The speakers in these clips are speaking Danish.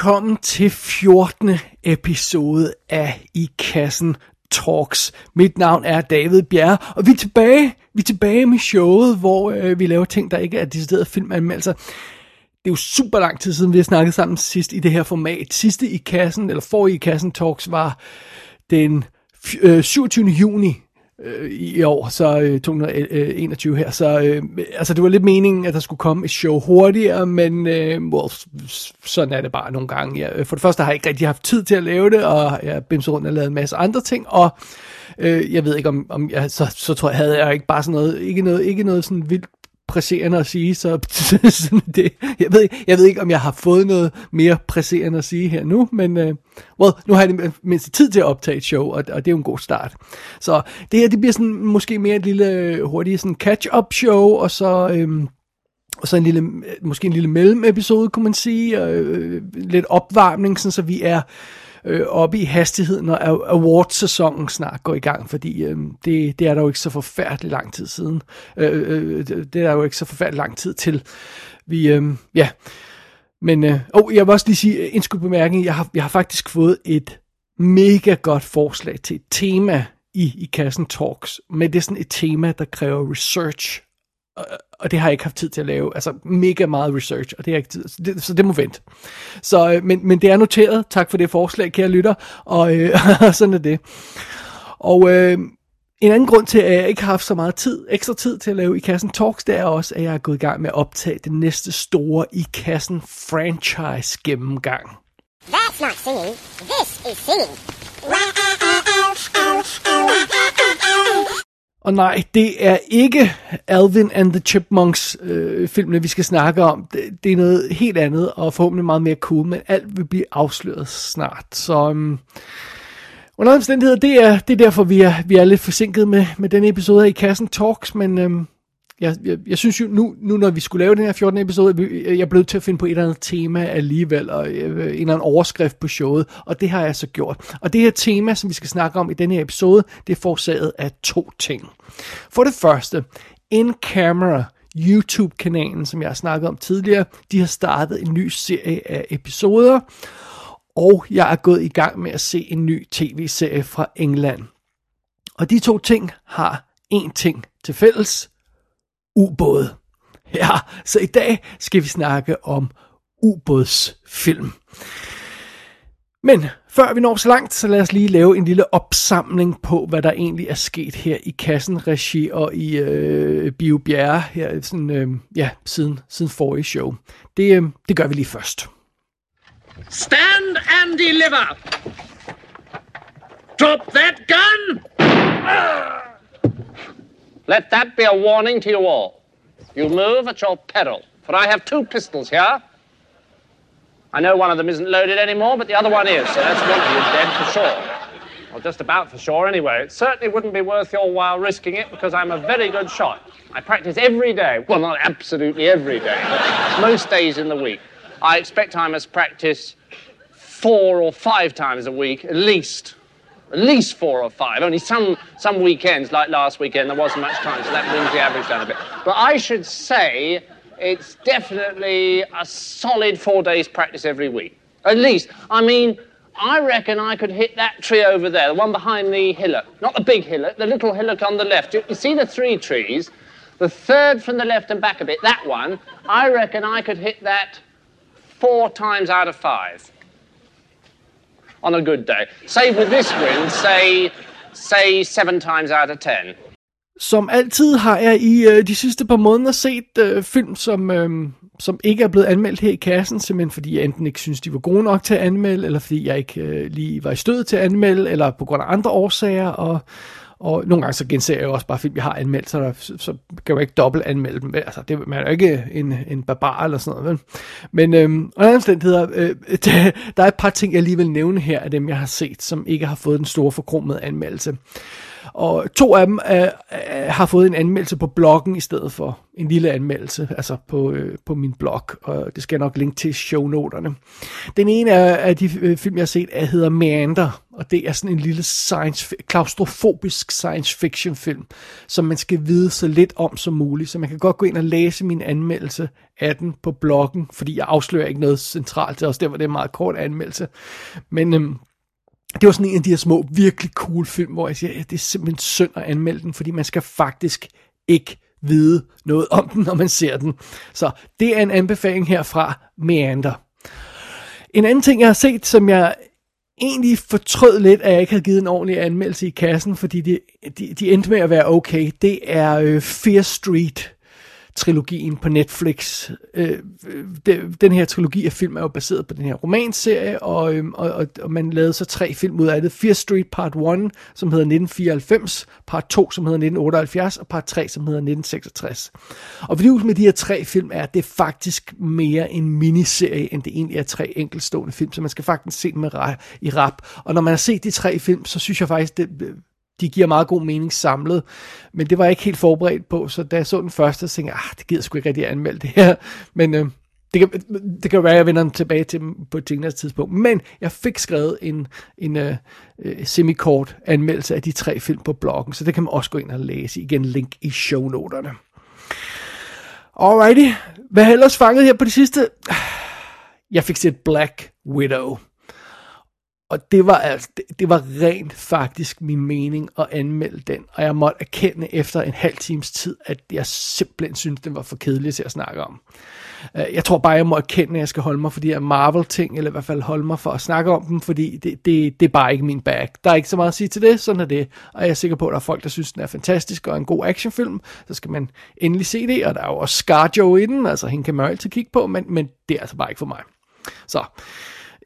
Velkommen til 14. episode af I Kassen Talks. Mit navn er David Bjerre, og vi er tilbage, vi er tilbage med showet, hvor øh, vi laver ting, der ikke er decideret filmanmeldelser. Det er jo super lang tid siden, vi har snakket sammen sidst i det her format. Sidste i kassen, eller for i kassen talks, var den øh, 27. juni øh, i år, så øh, 2021 øh, her. Så øh, altså, det var lidt meningen, at der skulle komme et show hurtigere, men øh, well, sådan er det bare nogle gange. Ja. Øh, for det første har jeg ikke rigtig haft tid til at lave det, og jeg har bimset rundt og lavet en masse andre ting, og øh, jeg ved ikke, om, om jeg, så, så tror jeg, havde jeg ikke bare sådan noget, ikke noget, ikke noget sådan vildt presserende at sige, så sådan det, jeg, ved, jeg ved ikke, om jeg har fået noget mere presserende at sige her nu, men uh, well, nu har jeg det mindst tid til at optage et show, og, og det er jo en god start. Så det her, det bliver sådan måske mere et lille hurtigt sådan catch-up show, og så... Øhm, og så en lille, måske en lille mellemepisode, kunne man sige, og øh, lidt opvarmning, sådan, så vi er øh, øh, oppe i hastigheden, når awardsæsonen snart går i gang, fordi øh, det, det er der jo ikke så forfærdelig lang tid siden. Øh, øh, øh det er der jo ikke så forfærdelig lang tid til. Vi, øh, ja, men øh, oh, jeg vil også lige sige øh, en skud bemærkning. Jeg har, jeg har faktisk fået et mega godt forslag til et tema i, i Kassen Talks, men det er sådan et tema, der kræver research og det har jeg ikke haft tid til at lave. Altså mega meget research, og det har jeg ikke tid så det, så det må vente. Så, øh, men, men det er noteret. Tak for det forslag, kære lytter. Og øh, sådan er det. Og øh, en anden grund til, at jeg ikke har haft så meget tid, ekstra tid til at lave i kassen talks, det er også, at jeg er gået i gang med at optage den næste store i kassen franchise gennemgang. That's not singing. This is singing. Og nej, det er ikke Alvin and the Chipmunks øh, filmene, vi skal snakke om. Det, det er noget helt andet, og forhåbentlig meget mere cool, men alt vil blive afsløret snart. Så um, under omstændigheder, det er, det er derfor, vi er, vi er lidt forsinket med, med denne episode i Kassen Talks, men um, jeg, jeg, jeg synes jo, nu, nu når vi skulle lave den her 14. episode, jeg blev til at finde på et eller andet tema alligevel, og øh, en eller anden overskrift på showet, og det har jeg så gjort. Og det her tema, som vi skal snakke om i denne her episode, det er forårsaget af to ting. For det første, In Camera, YouTube-kanalen, som jeg har snakket om tidligere, de har startet en ny serie af episoder, og jeg er gået i gang med at se en ny tv-serie fra England. Og de to ting har én ting til fælles, ubåde. Ja, så i dag skal vi snakke om ubådsfilm. Men før vi når så langt, så lad os lige lave en lille opsamling på, hvad der egentlig er sket her i kassen regi og i øh, Bio Bjerre her sådan, øh, ja, siden, siden forrige show. Det, øh, det gør vi lige først. Stand and deliver! Drop that gun! Ah! Let that be a warning to you all. You move at your peril, for I have two pistols here. I know one of them isn't loaded anymore, but the other one is, so that's one of you dead for sure. Well, just about for sure anyway. It certainly wouldn't be worth your while risking it because I'm a very good shot. I practice every day. Well, not absolutely every day, but most days in the week. I expect I must practice four or five times a week, at least at least four or five. Only some some weekends, like last weekend, there wasn't much time, so that brings the average down a bit. But I should say it's definitely a solid four days practice every week. At least. I mean, I reckon I could hit that tree over there, the one behind the hillock. Not the big hillock, the little hillock on the left. You, you see the three trees? The third from the left and back a bit, that one, I reckon I could hit that four times out of five on a good day. Say with this wind, say, say seven times out of ten. Som altid har jeg i øh, de sidste par måneder set øh, film, som, øh, som ikke er blevet anmeldt her i kassen, simpelthen fordi jeg enten ikke synes, de var gode nok til at anmelde, eller fordi jeg ikke øh, lige var i stød til at anmelde, eller på grund af andre årsager, og og nogle gange så genser jeg jo også bare film, jeg har anmeldt, så, der, så kan jeg ikke dobbelt anmelde dem. Altså, det, man er jo ikke en, en barbar eller sådan noget. Vel? Men øhm, under omstændigheder, øh, der, der er et par ting, jeg lige vil nævne her af dem, jeg har set, som ikke har fået den store forkromede anmeldelse. Og to af dem er, er, har fået en anmeldelse på bloggen i stedet for. En lille anmeldelse, altså på, øh, på min blog, og det skal jeg nok linke til shownoterne. Den ene af, af de øh, film, jeg har set, er, hedder Meander, og det er sådan en lille science, klaustrofobisk science fiction film, som man skal vide så lidt om som muligt, så man kan godt gå ind og læse min anmeldelse af den på bloggen, fordi jeg afslører ikke noget centralt, det er også der, hvor det er en meget kort anmeldelse. Men Øh, det var sådan en af de her små, virkelig cool film, hvor jeg siger, ja, det er simpelthen synd at anmelde den, fordi man skal faktisk ikke vide noget om den, når man ser den. Så det er en anbefaling herfra, Meander. En anden ting, jeg har set, som jeg egentlig fortrød lidt, at jeg ikke havde givet en ordentlig anmeldelse i kassen, fordi de, de, de endte med at være okay, det er øh, Fear Street trilogien på Netflix. Øh, den her trilogi af film er jo baseret på den her romanserie, og, øh, og, og, og man lavede så tre film ud af det. Fear Street Part 1, som hedder 1994, Part 2, som hedder 1978, og Part 3, som hedder 1966. Og fordi med de her tre film er, at det er faktisk mere en miniserie, end det egentlig er tre enkeltstående film, så man skal faktisk se dem i rap. Og når man har set de tre film, så synes jeg faktisk, det de giver meget god mening samlet, men det var jeg ikke helt forberedt på, så da jeg så den første, så tænkte jeg, ah, det gider sgu ikke rigtig anmelde det her, men øh, det kan, det kan være, at jeg vender den tilbage til på et senere tidspunkt, men jeg fik skrevet en, en øh, øh, semikort anmeldelse af de tre film på bloggen, så det kan man også gå ind og læse. Igen, link i shownoterne. Alrighty, hvad har ellers fanget her på det sidste? Jeg fik set Black Widow. Og det var, altså, det, det var rent faktisk min mening at anmelde den, og jeg måtte erkende efter en halv times tid, at jeg simpelthen synes, den var for kedelig til at snakke om. Øh, jeg tror bare, jeg må erkende, at jeg skal holde mig for de her Marvel-ting, eller i hvert fald holde mig for at snakke om dem, fordi det, det, det er bare ikke min bag. Der er ikke så meget at sige til det, sådan er det. Og jeg er sikker på, at der er folk, der synes, den er fantastisk og en god actionfilm. Så skal man endelig se det, og der er jo også Scarjo i den, altså hende kan man jo altid kigge på, men, men det er altså bare ikke for mig. Så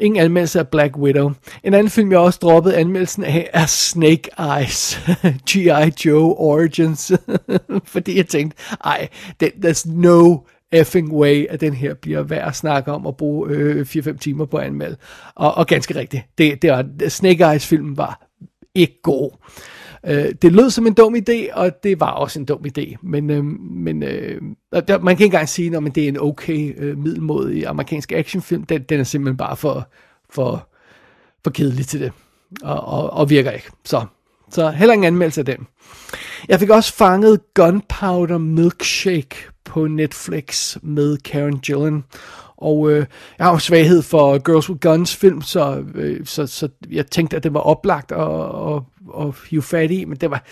Ingen anmeldelse af Black Widow. En anden film, jeg også droppede anmeldelsen af, er Snake Eyes. G.I. Joe Origins. Fordi jeg tænkte, ej, there's no effing way, at den her bliver værd at snakke om og bruge øh, 4-5 timer på at anmelde. Og, og ganske rigtigt, det, det var, Snake Eyes filmen var ikke god. Øh, det lød som en dum idé, og det var også en dum idé. Men, øh, men øh, der, man kan ikke engang sige, at det er en okay øh, middelmodig amerikansk actionfilm. Den, den er simpelthen bare for, for, for kedelig til det, og, og, og virker ikke. Så, så heller ingen anmeldelse af den. Jeg fik også fanget Gunpowder Milkshake på Netflix med Karen Gillan. Og øh, jeg har jo svaghed for Girls with Guns film, så, øh, så, så jeg tænkte, at det var oplagt at, at, at hive fat i, men det var,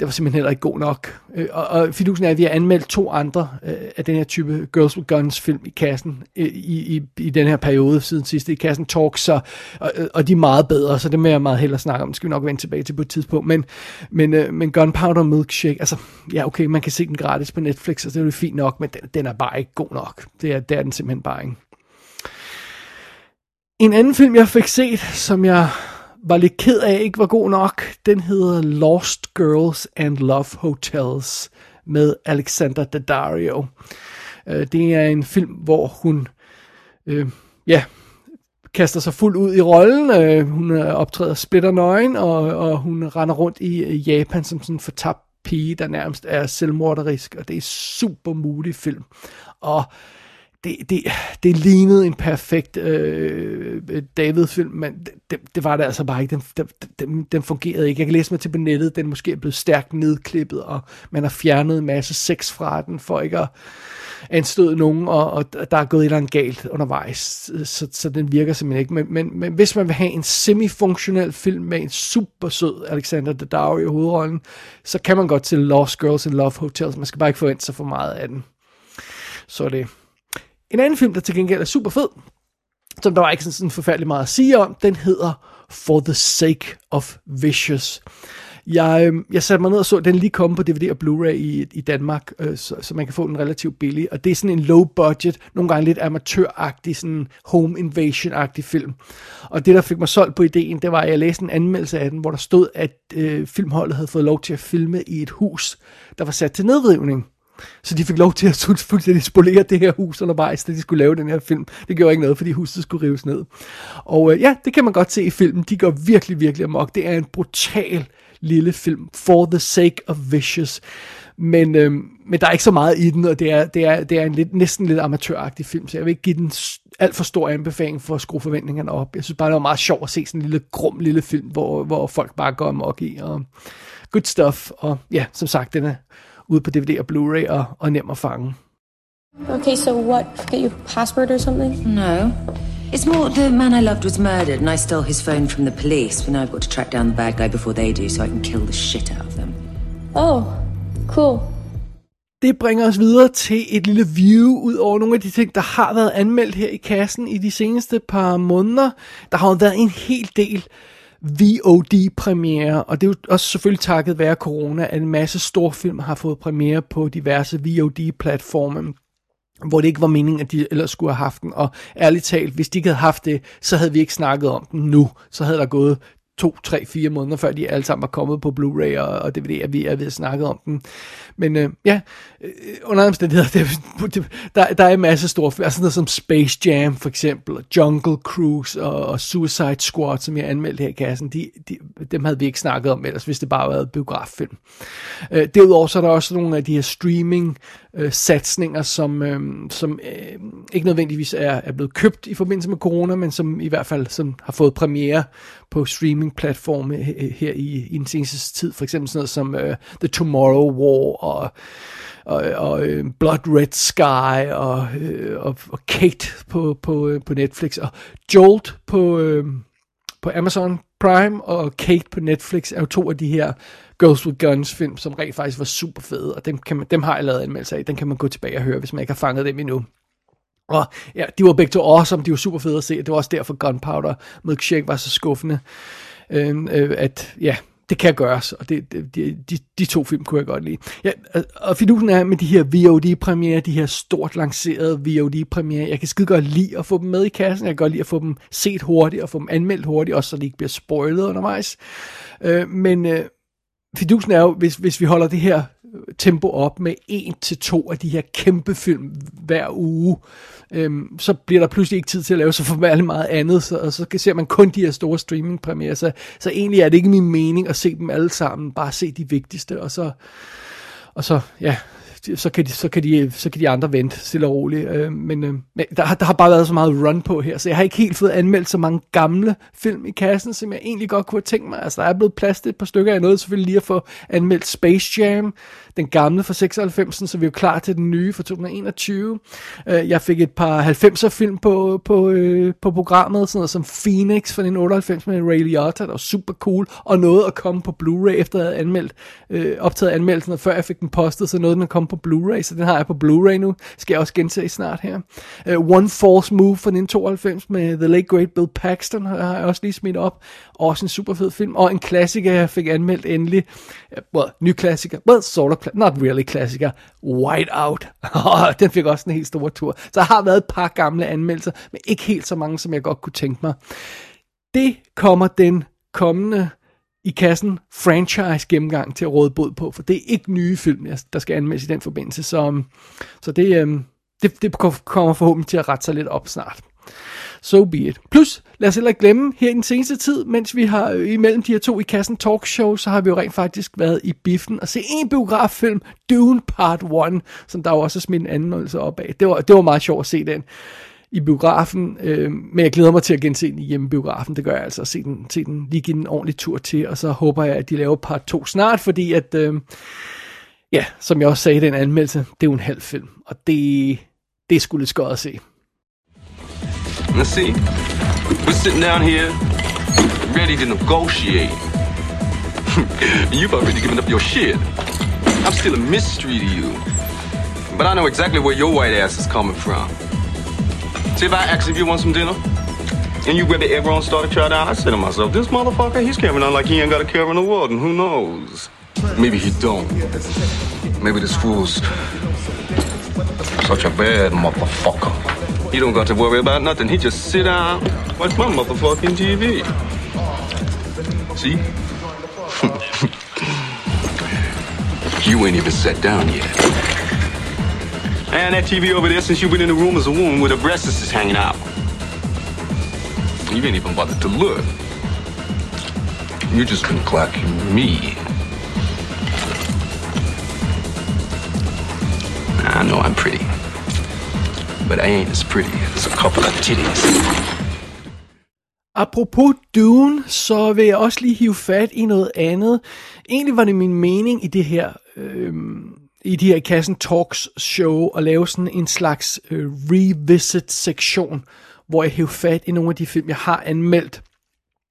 det var simpelthen heller ikke god nok. Øh, og, og fidusen er, at vi har anmeldt to andre øh, af den her type Girls with Guns film i kassen øh, i, i, i den her periode siden sidste i kassen Talk, så, og, øh, og de er meget bedre, så det må jeg meget hellere snakke om. Det skal vi nok vende tilbage til på et tidspunkt. Men, men, øh, men Gunpowder Milkshake, altså ja okay, man kan se den gratis på Netflix, og det er jo fint nok, men den, den er bare ikke god nok. Det er, det er den simpelthen bare ikke. En anden film, jeg fik set, som jeg var lidt ked af ikke var god nok. Den hedder Lost Girls and Love Hotels med Alexander Daddario. Øh, det er en film, hvor hun øh, ja, kaster sig fuldt ud i rollen. Øh, hun øh, optræder splitter nøgen, og, og hun render rundt i øh, Japan som sådan en fortabt pige, der nærmest er selvmorderisk, og det er super mulig film. Og det, det, det lignede en perfekt øh, David-film, men det, det var det altså bare ikke. Den, den, den fungerede ikke. Jeg kan læse mig til på nettet, den måske er blevet stærkt nedklippet, og man har fjernet en masse sex fra den, for ikke at anstøde nogen, og, og der er gået et eller andet galt undervejs, så, så den virker simpelthen ikke. Men, men, men hvis man vil have en semifunktionel film med en super sød Alexander Daddario i hovedrollen, så kan man godt til Lost Girls in Love Hotels. Man skal bare ikke forvente sig for meget af den. Så er det. En anden film, der til gengæld er super fed, som der var ikke sådan, sådan forfærdelig meget at sige om, den hedder For the Sake of Vicious. Jeg, øhm, jeg satte mig ned og så, den lige komme på DVD og Blu-ray i, i Danmark, øh, så, så man kan få den relativt billig. Og det er sådan en low budget, nogle gange lidt amatøragtig, sådan home invasion-agtig film. Og det, der fik mig solgt på ideen, det var, at jeg læste en anmeldelse af den, hvor der stod, at øh, filmholdet havde fået lov til at filme i et hus, der var sat til nedrivning. Så de fik lov til at fuldstændig spolere det her hus undervejs, da de skulle lave den her film. Det gjorde ikke noget, fordi huset skulle rives ned. Og øh, ja, det kan man godt se i filmen. De går virkelig, virkelig amok. Det er en brutal lille film, For the Sake of Vicious. Men, øh, men der er ikke så meget i den, og det er, det er, det er en lidt, næsten lidt amatøragtig film, så jeg vil ikke give den alt for stor anbefaling for at skrue forventningerne op. Jeg synes bare, det var meget sjovt at se sådan en lille grum lille film, hvor, hvor folk bare går amok i, og good stuff, og ja, som sagt, den er ude på DVD og Blu-ray og, og nem at fange. Okay, so what? Get your password or something? No. It's more the man I loved was murdered, and I stole his phone from the police. But now I've got to track down the bad guy before they do, so I can kill the shit out of them. Oh, cool. Det bringer os videre til et lille view ud over nogle af de ting, der har været anmeldt her i kassen i de seneste par måneder. Der har jo været en hel del VOD-premiere, og det er jo også selvfølgelig takket være corona, at en masse storfilm har fået premiere på diverse VOD-platforme hvor det ikke var meningen, at de ellers skulle have haft den. Og ærligt talt, hvis de ikke havde haft det, så havde vi ikke snakket om den nu. Så havde der gået to, tre, fire måneder, før de alle sammen var kommet på Blu-ray og, og DVD, at vi er ved at snakke om dem. Men øh, ja, øh, under omstændigheder, det, det, der, der er en masse store film, altså noget som Space Jam for eksempel, og Jungle Cruise og, og Suicide Squad, som jeg anmeldte her i kassen, de, de, dem havde vi ikke snakket om ellers, hvis det bare havde været biograffilm. Øh, derudover så er der også nogle af de her streaming øh, satsninger, som, øh, som øh, ikke nødvendigvis er, er blevet købt i forbindelse med corona, men som i hvert fald som har fået premiere på streaming-platforme her i, i den seneste tid. For eksempel sådan noget som øh, The Tomorrow War og, og, og øh, Blood Red Sky og, øh, og, og Kate på, på, øh, på Netflix og Jolt på, øh, på Amazon Prime og Kate på Netflix er jo to af de her Girls with Guns film, som rent faktisk var super fede, og dem, kan man, dem har jeg lavet anmeldelse af. Den kan man gå tilbage og høre, hvis man ikke har fanget dem endnu. Og ja, de var begge to awesome, de var super fede at se, det var også derfor Gunpowder Milkshake var så skuffende, øh, øh, at ja, det kan gøres, og det, det, de, de, de to film kunne jeg godt lide. Ja, og fidusen er med de her VOD-premiere, de her stort lancerede VOD-premiere, jeg kan skide godt lide at få dem med i kassen, jeg kan godt lide at få dem set hurtigt, og få dem anmeldt hurtigt, også så de ikke bliver spoilet undervejs. Øh, men øh, fidusen er jo, hvis, hvis vi holder det her øh, tempo op med en til to af de her kæmpe film hver uge, øhm, så bliver der pludselig ikke tid til at lave så forfærdeligt meget andet, så, og så ser man kun de her store streamingpremiere, så, så egentlig er det ikke min mening at se dem alle sammen, bare se de vigtigste, og så, og så ja, så kan, de, så, kan de, så kan de andre vente stille og roligt. Øh, men øh, der, der har bare været så meget run på her, så jeg har ikke helt fået anmeldt så mange gamle film i kassen, som jeg egentlig godt kunne have tænkt mig. Altså, der er blevet plads til et par stykker. Jeg noget, selvfølgelig lige at få anmeldt Space Jam, den gamle fra 96, så vi er jo klar til den nye fra 2021. Øh, jeg fik et par 90'er film på, på, øh, på programmet, sådan noget som Phoenix fra 1998 med Ray Liotta, der var super cool, og noget at komme på Blu-ray efter at have anmeldt, øh, optaget anmeldelsen, og før jeg fik den postet, så noget den kom på Blu-ray, så den har jeg på Blu-ray nu, skal jeg også gense snart her. Øh, One False Move fra 1992 med The Late Great Bill Paxton har jeg også lige smidt op, også en super fed film, og en klassiker, jeg fik anmeldt endelig, øh, well, ny klassiker, well, sort of, not really klassiker, White Out, den fik også en helt stor tur, så der har været et par gamle anmeldelser, men ikke helt så mange, som jeg godt kunne tænke mig. Det kommer den kommende i kassen franchise gennemgang til at råde bod på, for det er ikke nye film, der skal anmeldes i den forbindelse, så, øhm, så det, øhm, det, det kommer forhåbentlig til at rette sig lidt op snart. So be it. Plus, lad os heller ikke glemme, her i den seneste tid, mens vi har øh, imellem de her to i kassen talkshow, så har vi jo rent faktisk været i biffen og se en biograffilm, Dune Part 1, som der jo også er smidt en anmeldelse op af. Det var, det var meget sjovt at se den i biografen, øh, men jeg glæder mig til at gense den i hjemmebiografen, det gør jeg altså, at se den, se den lige give den en ordentlig tur til, og så håber jeg, at de laver part 2 snart, fordi at, øh, ja, som jeg også sagde i den anmeldelse, det er jo en halv film, og det, det skulle lidt skørt at se. Let's see. We're sitting down here, ready to negotiate. You've already given up your shit. I'm still a mystery to you. But I know exactly where your white ass is coming from. See, if I asked if you want some dinner, and you went the egg roll and started trying out, I said to myself, this motherfucker, he's carrying on like he ain't got a care in the world, and who knows? Maybe he don't. Maybe this fool's such a bad motherfucker. He don't got to worry about nothing. He just sit down, watch my motherfucking TV. See? you ain't even sat down yet. And that TV over there, since you've been in the room, is a woman with her breasts is hanging out. You ain't even bothered to look. You've just been clocking me. I know I'm pretty. But I ain't as pretty as a couple of titties. Apropos Dune, så vil jeg også lige hive fat i noget andet. Egentlig var det min mening i det her, øh, i de her Kassen Talks show, at lave sådan en slags øh, revisit-sektion, hvor jeg hæver fat i nogle af de film, jeg har anmeldt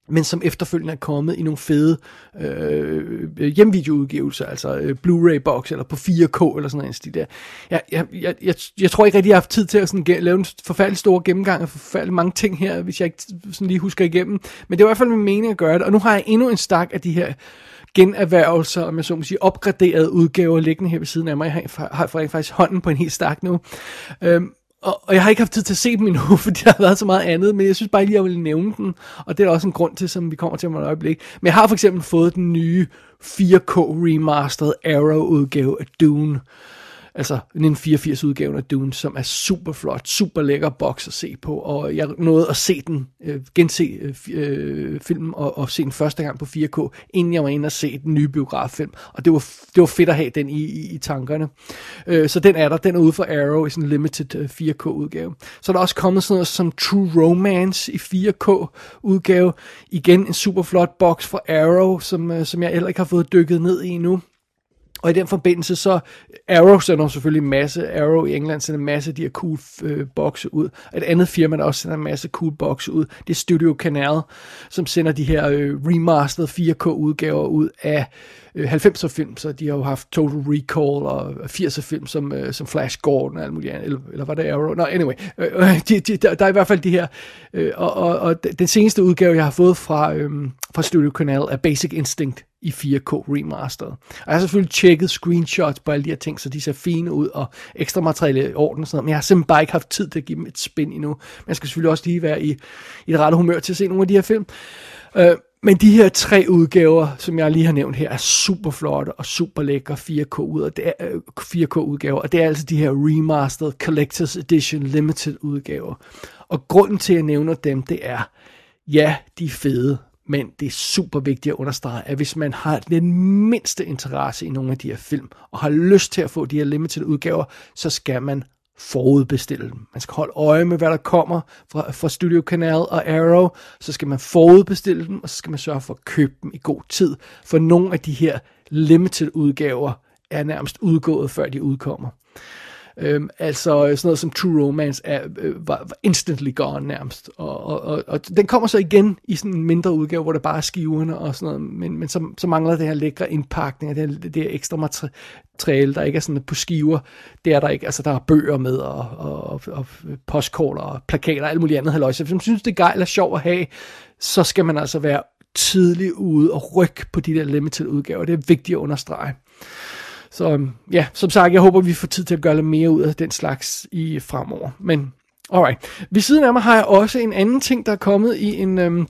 men som efterfølgende er kommet i nogle fede øh, hjemvideoudgivelser, altså øh, Blu-ray box eller på 4K eller sådan noget stil der. Jeg, jeg, jeg, jeg, jeg tror ikke rigtig, jeg har haft tid til at sådan, lave en forfærdelig stor gennemgang af forfærdelig mange ting her, hvis jeg ikke sådan lige husker igennem. Men det er i hvert fald min mening at gøre det, og nu har jeg endnu en stak af de her generhvervelser, om jeg så må sige, opgraderede udgaver liggende her ved siden af mig. Jeg har, har faktisk hånden på en hel stak nu. Øhm, og, og jeg har ikke haft tid til at se dem endnu, fordi der har været så meget andet, men jeg synes bare lige, at jeg vil nævne den, og det er også en grund til, som vi kommer til om et øjeblik. Men jeg har for eksempel fået den nye 4K remastered Arrow udgave af Dune, Altså en 84 udgave af Dune, som er super flot, super lækker boks at se på, og jeg nåede at se den, øh, gense øh, øh filmen og, og se den første gang på 4K, inden jeg var inde og se den nye biograffilm, og det var, det var fedt at have den i, i, i tankerne. Øh, så den er der, den er ude for Arrow i sådan en limited øh, 4K udgave. Så er der også kommet sådan noget som True Romance i 4K udgave, igen en super flot boks fra Arrow, som, øh, som jeg heller ikke har fået dykket ned i endnu. Og i den forbindelse så, Arrow sender selvfølgelig en masse, Arrow i England sender en masse af de her cool øh, bokse ud. Et andet firma, der også sender en masse cool bokse ud, det er Studio Canal, som sender de her øh, remastered 4K udgaver ud af øh, 90'er film, så de har jo haft Total Recall og 80'er film som, øh, som Flash Gordon og alt muligt andet, eller, eller var det Arrow? Nå, anyway, øh, øh, de, de, der, der er i hvert fald de her, øh, og, og, og den seneste udgave, jeg har fået fra, øh, fra Studio Canal, er Basic Instinct i 4K remastered. Og jeg har selvfølgelig tjekket screenshots på alle de her ting, så de ser fine ud, og ekstra materiale i orden og sådan noget, men jeg har simpelthen bare ikke haft tid til at give dem et spin endnu. Men jeg skal selvfølgelig også lige være i, i det rette humør til at se nogle af de her film. Øh, men de her tre udgaver, som jeg lige har nævnt her, er super flotte og super lækre 4K, ud, og det er, øh, 4K udgaver, og det er altså de her remastered Collector's Edition Limited udgaver. Og grunden til, at jeg nævner dem, det er, ja, de er fede, men det er super vigtigt at understrege, at hvis man har den mindste interesse i nogle af de her film, og har lyst til at få de her limited udgaver, så skal man forudbestille dem. Man skal holde øje med, hvad der kommer fra, fra Studio Canal og Arrow, så skal man forudbestille dem, og så skal man sørge for at købe dem i god tid, for nogle af de her limited udgaver er nærmest udgået, før de udkommer. Øhm, altså øh, sådan noget som True Romance er, øh, var, var instantly gone nærmest. Og, og, og, og den kommer så igen i sådan en mindre udgave, hvor det bare er skiverne og sådan noget, men, men så, så mangler det her lækre indpakning, og det her, det her ekstra materiale, der ikke er sådan på skiver. Det er der ikke. Altså der er bøger med, og, og, og, og postkort og plakater og alt muligt andet. Halløj. Så hvis man synes, det er gejl og sjov at have, så skal man altså være tidligt ude og rykke på de der limited udgaver. Det er vigtigt at understrege. Så øhm, ja, som sagt, jeg håber, vi får tid til at gøre lidt mere ud af den slags i fremover. Men alright. Ved siden af mig har jeg også en anden ting, der er kommet i en øhm,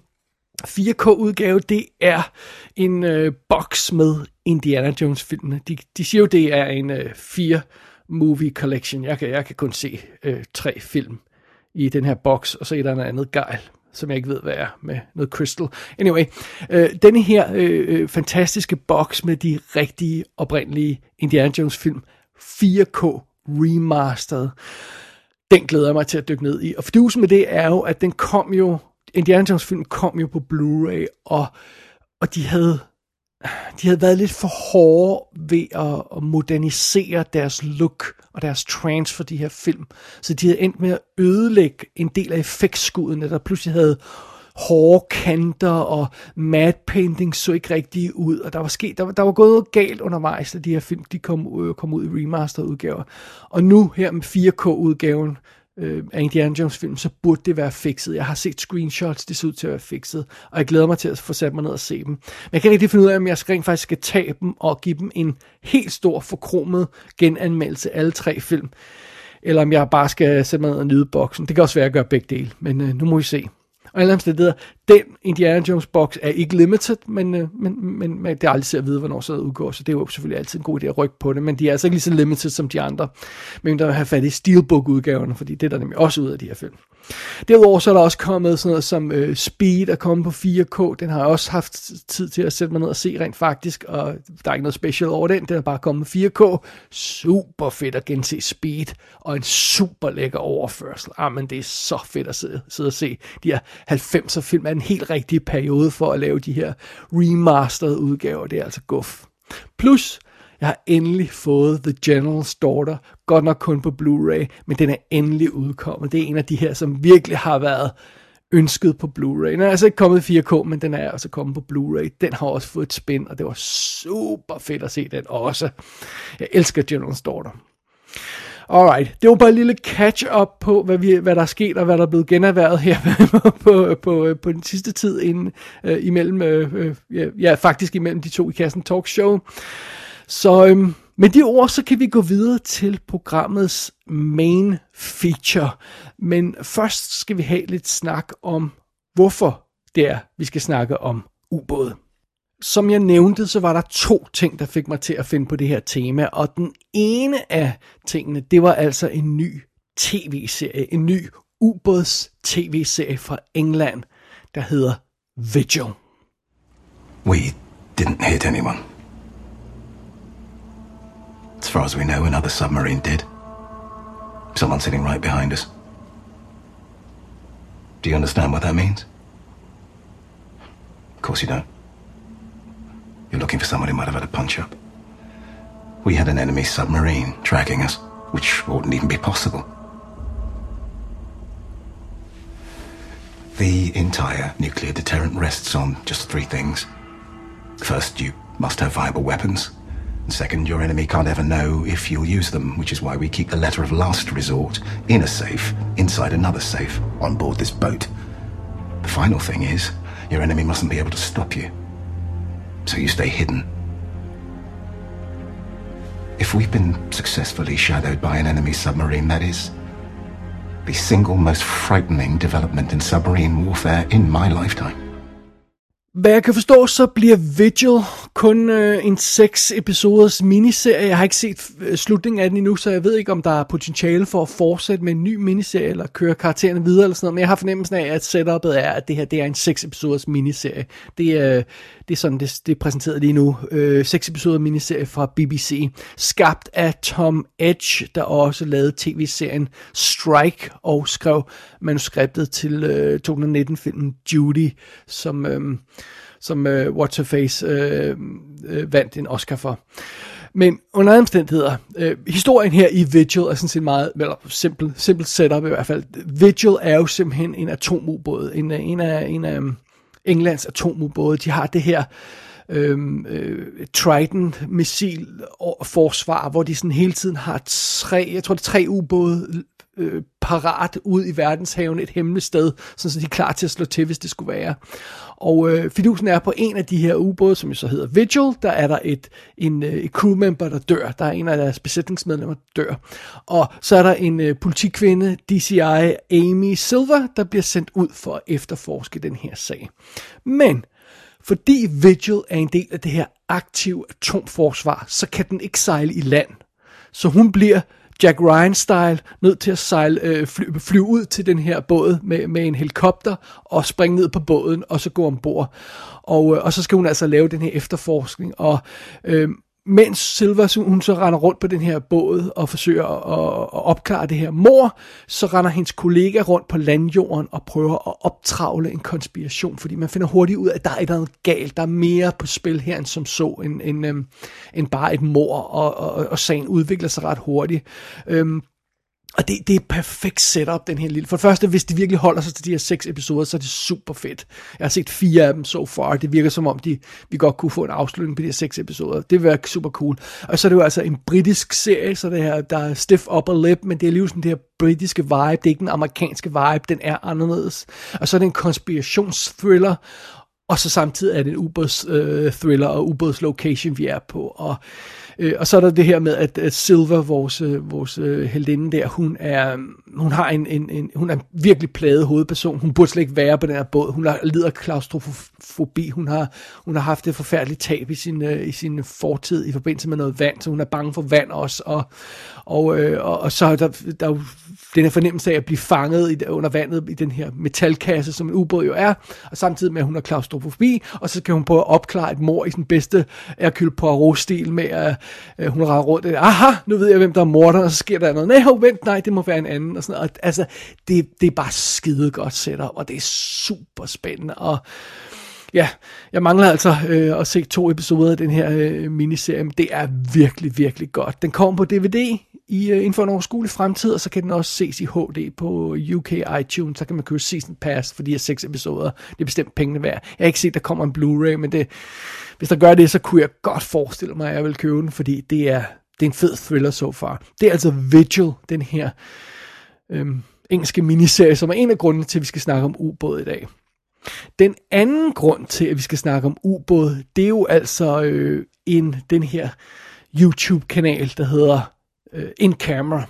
4K-udgave. Det er en øh, box med Indiana Jones-filmene. De, de siger jo, det er en øh, 4-movie collection. Jeg kan, jeg kan kun se øh, tre film i den her box, og så er der noget andet gejl som jeg ikke ved, hvad er, med noget crystal. Anyway, øh, denne her øh, øh fantastiske boks med de rigtige, oprindelige Indiana Jones film, 4K remastered, den glæder jeg mig til at dykke ned i. Og fordusen med det er jo, at den kom jo, Indiana Jones film kom jo på Blu-ray, og, og de havde de havde været lidt for hårde ved at, at modernisere deres look og deres trance for de her film. Så de havde endt med at ødelægge en del af effektskuddene, der pludselig havde hårde kanter, og matte painting så ikke rigtig ud, og der var, sket, der, der var gået noget galt undervejs, da de her film de kom, øh, kom ud i remasterudgaver. Og nu her med 4K-udgaven, øh, af Indiana Jones film, så burde det være fikset. Jeg har set screenshots, det ser ud til at være fikset, og jeg glæder mig til at få sat mig ned og se dem. Men jeg kan ikke rigtig finde ud af, om jeg rent faktisk skal tage dem og give dem en helt stor forkromet genanmeldelse af alle tre film, eller om jeg bare skal sætte mig ned og nyde boksen. Det kan også være, at jeg gør begge dele, men øh, nu må vi se. Og alle omstændigheder, den Indiana Jones box er ikke limited, men, øh, men, men, men det er aldrig til at vide, hvornår så udgår, så det er jo selvfølgelig altid en god idé at rykke på det, men de er altså ikke lige så limited som de andre, men der vil have fat i Steelbook-udgaverne, fordi det er der nemlig også ud af de her film. Derudover så er der også kommet sådan noget som øh, Speed er kommet på 4K. Den har jeg også haft tid til at sætte mig ned og se rent faktisk, og der er ikke noget special over den. Den er bare kommet med 4K. Super fedt at gense Speed, og en super lækker overførsel. Ah, men det er så fedt at sidde, sidde og se de her 90'er film er en helt rigtig periode for at lave de her remastered udgaver. Det er altså guf. Plus, jeg har endelig fået The General's Daughter, godt nok kun på Blu-ray, men den er endelig udkommet. Det er en af de her, som virkelig har været ønsket på Blu-ray. Den er altså ikke kommet i 4K, men den er altså kommet på Blu-ray. Den har også fået et spin, og det var super fedt at se den også. Jeg elsker General's Daughter. Alright, det var bare en lille catch-up på, hvad, vi, hvad der er sket, og hvad der er blevet generværet her på, på, på, på den sidste tid inden, øh, imellem, øh, øh ja, faktisk imellem de to i kassen talk show. Så øhm, med de ord, så kan vi gå videre til programmets main feature. Men først skal vi have lidt snak om, hvorfor det er, vi skal snakke om ubåde. Som jeg nævnte, så var der to ting, der fik mig til at finde på det her tema, og den ene af tingene, det var altså en ny tv-serie, en ny ubåds tv-serie fra England, der hedder Vigil. We didn't hit anyone. As far as we know, another submarine did. Someone sitting right behind us. Do you understand what that means? Of course you don't. You're looking for someone who might have had a punch up. We had an enemy submarine tracking us, which wouldn't even be possible. The entire nuclear deterrent rests on just three things. First, you must have viable weapons. And second, your enemy can't ever know if you'll use them, which is why we keep the letter of last resort in a safe, inside another safe, on board this boat. The final thing is, your enemy mustn't be able to stop you. So you stay hidden. If we've been successfully shadowed by an enemy submarine, that is the single most frightening development in submarine warfare in my lifetime. Hvad jeg kan forstå, så bliver Vigil kun øh, en seks episoders miniserie. Jeg har ikke set øh, slutningen af den endnu, så jeg ved ikke, om der er potentiale for at fortsætte med en ny miniserie, eller køre karaktererne videre, eller sådan noget. Men jeg har fornemmelsen af, at setupet er, at det her det er en seks episoders miniserie. Det er, det er sådan, det, det er præsenteret lige nu. Øh, seks episoder miniserie fra BBC. Skabt af Tom Edge, der også lavede tv-serien Strike, og skrev manuskriptet til øh, 2019-filmen Judy, som... Øh, som øh, What's Her Face øh, øh, vandt en Oscar for. Men under andre omstændigheder, øh, historien her i Vigil er sådan set meget, eller simpel, simpelt setup i hvert fald. Vigil er jo simpelthen en atomubåd, en, øh, en af, en af øh, Englands atomubåde. De har det her øhm, øh, øh Trident missil forsvar, hvor de sådan hele tiden har tre, jeg tror det er tre ubåde øh, parat ud i verdenshaven et hemmeligt sted, så de er klar til at slå til, hvis det skulle være. Og øh, fidusen er på en af de her ubåde, som jo så hedder Vigil, der er der et, en, øh, et crewmember, der dør. Der er en af deres besætningsmedlemmer, der dør. Og så er der en øh, politikvinde, DCI Amy Silver, der bliver sendt ud for at efterforske den her sag. Men fordi Vigil er en del af det her aktive atomforsvar, så kan den ikke sejle i land. Så hun bliver Jack Ryan-style, nødt til at sejle, øh, fly, flyve ud til den her båd med, med en helikopter, og springe ned på båden, og så gå ombord. Og, øh, og så skal hun altså lave den her efterforskning, og øh, mens Silver hun så render rundt på den her båd og forsøger at, at opklare det her mor, så render hendes kollega rundt på landjorden og prøver at optravle en konspiration, fordi man finder hurtigt ud af, at der er et noget galt, der er mere på spil her end som så, end, end, øhm, end bare et mor, og, og, og sagen udvikler sig ret hurtigt. Øhm, og det, det er et perfekt setup, den her lille. For det første, hvis de virkelig holder sig til de her seks episoder, så er det super fedt. Jeg har set fire af dem so far. Det virker som om, de, vi godt kunne få en afslutning på de her seks episoder. Det vil være super cool. Og så er det jo altså en britisk serie, så det her, der er stiff upper lip, men det er lige sådan det her britiske vibe. Det er ikke den amerikanske vibe, den er anderledes. Og så er det en konspirationsthriller, og så samtidig er det en ubåds-thriller øh, thriller og ubåds-location, vi er på. Og Øh, og så er der det her med, at, at Silver, vores, vores øh, øh heldinde der, hun er, hun har en, en, en, hun er en virkelig plaget hovedperson. Hun burde slet ikke være på den her båd. Hun har lider klaustrofobi. Hun har, hun har haft et forfærdeligt tab i sin, øh, i sin fortid i forbindelse med noget vand, så hun er bange for vand også. Og, og, øh, og, og så er der, der er jo den her fornemmelse af at blive fanget i, under vandet i den her metalkasse, som en ubåd jo er, og samtidig med, at hun har klaustrofobi, og så kan hun prøve at opklare et mor i sin bedste Hercule Poirot-stil med, at øh, hun rager rundt, og, aha, nu ved jeg, hvem der er morder, og så sker der noget, nej, oh, vent, nej, det må være en anden, og sådan noget. Og, altså, det, det er bare skide godt setup, og det er super spændende, og ja, jeg mangler altså øh, at se to episoder af den her øh, miniserie, men det er virkelig, virkelig godt. Den kommer på DVD i, uh, inden for en overskuelig fremtid, og så kan den også ses i HD på UK iTunes, så kan man købe season pass for de her seks episoder. Det er bestemt pengene værd. Jeg har ikke set, der kommer en Blu-ray, men det, hvis der gør det, så kunne jeg godt forestille mig, at jeg vil købe den, fordi det er, det er en fed thriller så so far. Det er altså Vigil, den her øhm, engelske miniserie, som er en af grundene til, at vi skal snakke om ubåd i dag. Den anden grund til, at vi skal snakke om ubåd, det er jo altså øh, en, den her YouTube-kanal, der hedder øh, in camera.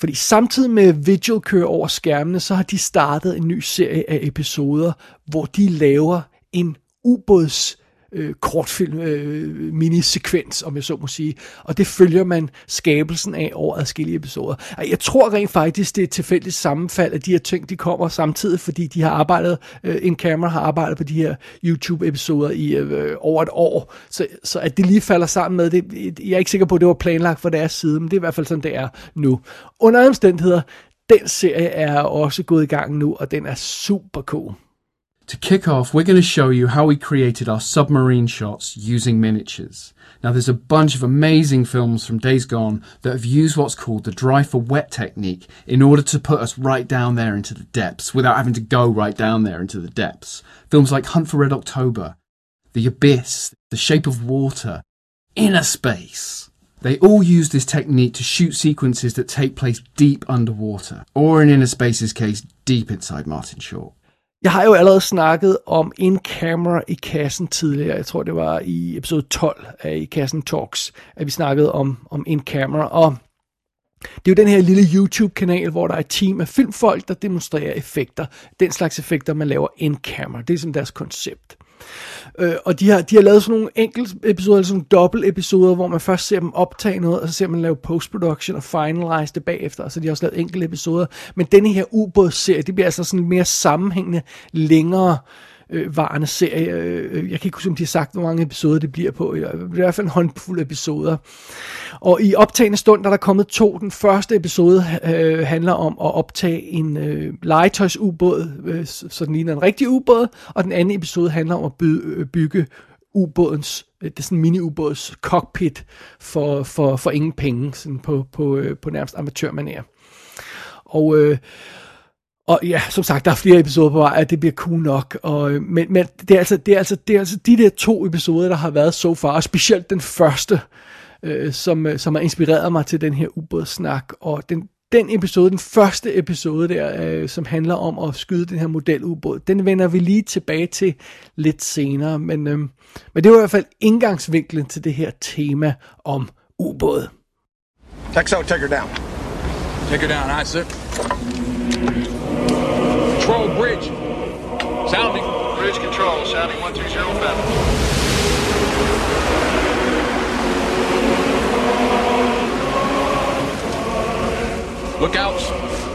Fordi samtidig med Vigil kører over skærmene, så har de startet en ny serie af episoder, hvor de laver en ubåds øh, kortfilm, øh, minisekvens, om jeg så må sige. Og det følger man skabelsen af over adskillige episoder. Jeg tror rent faktisk, det er et tilfældigt sammenfald at de her ting, de kommer samtidig, fordi de har arbejdet, øh, en kamera har arbejdet på de her YouTube-episoder i øh, over et år. Så, så at det lige falder sammen med det, jeg er ikke sikker på, at det var planlagt fra deres side, men det er i hvert fald sådan, det er nu. Under omstændigheder, den serie er også gået i gang nu, og den er super cool. To kick off, we're going to show you how we created our submarine shots using miniatures. Now, there's a bunch of amazing films from days gone that have used what's called the dry for wet technique in order to put us right down there into the depths without having to go right down there into the depths. Films like Hunt for Red October, The Abyss, The Shape of Water, Inner Space. They all use this technique to shoot sequences that take place deep underwater, or in Inner Space's case, deep inside Martin Short. Jeg har jo allerede snakket om In Camera i kassen tidligere. Jeg tror, det var i episode 12 af I Kassen Talks, at vi snakkede om, om In Camera. Og det er jo den her lille YouTube-kanal, hvor der er et team af filmfolk, der demonstrerer effekter. Den slags effekter, man laver in camera. Det er som deres koncept. Øh, og de har, de har lavet sådan nogle enkelt episoder, eller sådan nogle dobbelt episoder, hvor man først ser dem optage noget, og så ser man lave post-production og finalize det bagefter, så de har også lavet enkelte episoder. Men denne her ubådsserie, det bliver altså sådan mere sammenhængende, længere øh, Øh, varende serie. Øh, øh, jeg kan ikke huske, om de har sagt, hvor mange episoder det bliver på. Det er i hvert fald en håndfuld episoder. Og i optagende stund, der er der kommet to. Den første episode øh, handler om at optage en øh, legetøjsubåd, øh, så den ligner en rigtig ubåd. Og den anden episode handler om at by, bygge ubådens, det er sådan en mini-ubåds cockpit for, for, for ingen penge, sådan på, på, på nærmest amatørmanér. Og, øh, og ja, som sagt, der er flere episoder på vej, at det bliver cool nok. Og, øh, men men det, er altså, det, er altså, det er altså de der to episoder, der har været så far, og specielt den første, øh, som, øh, som har inspireret mig til den her ubådssnak. Og den, den episode, den første episode der, øh, som handler om at skyde den her modelubåd, den vender vi lige tilbage til lidt senere. Men, øh, men det var i hvert fald indgangsvinklen til det her tema om ubåd. Texo, take her down. Take her down, aye, sir. Sounding. Bridge control, sounding 1205. Lookouts.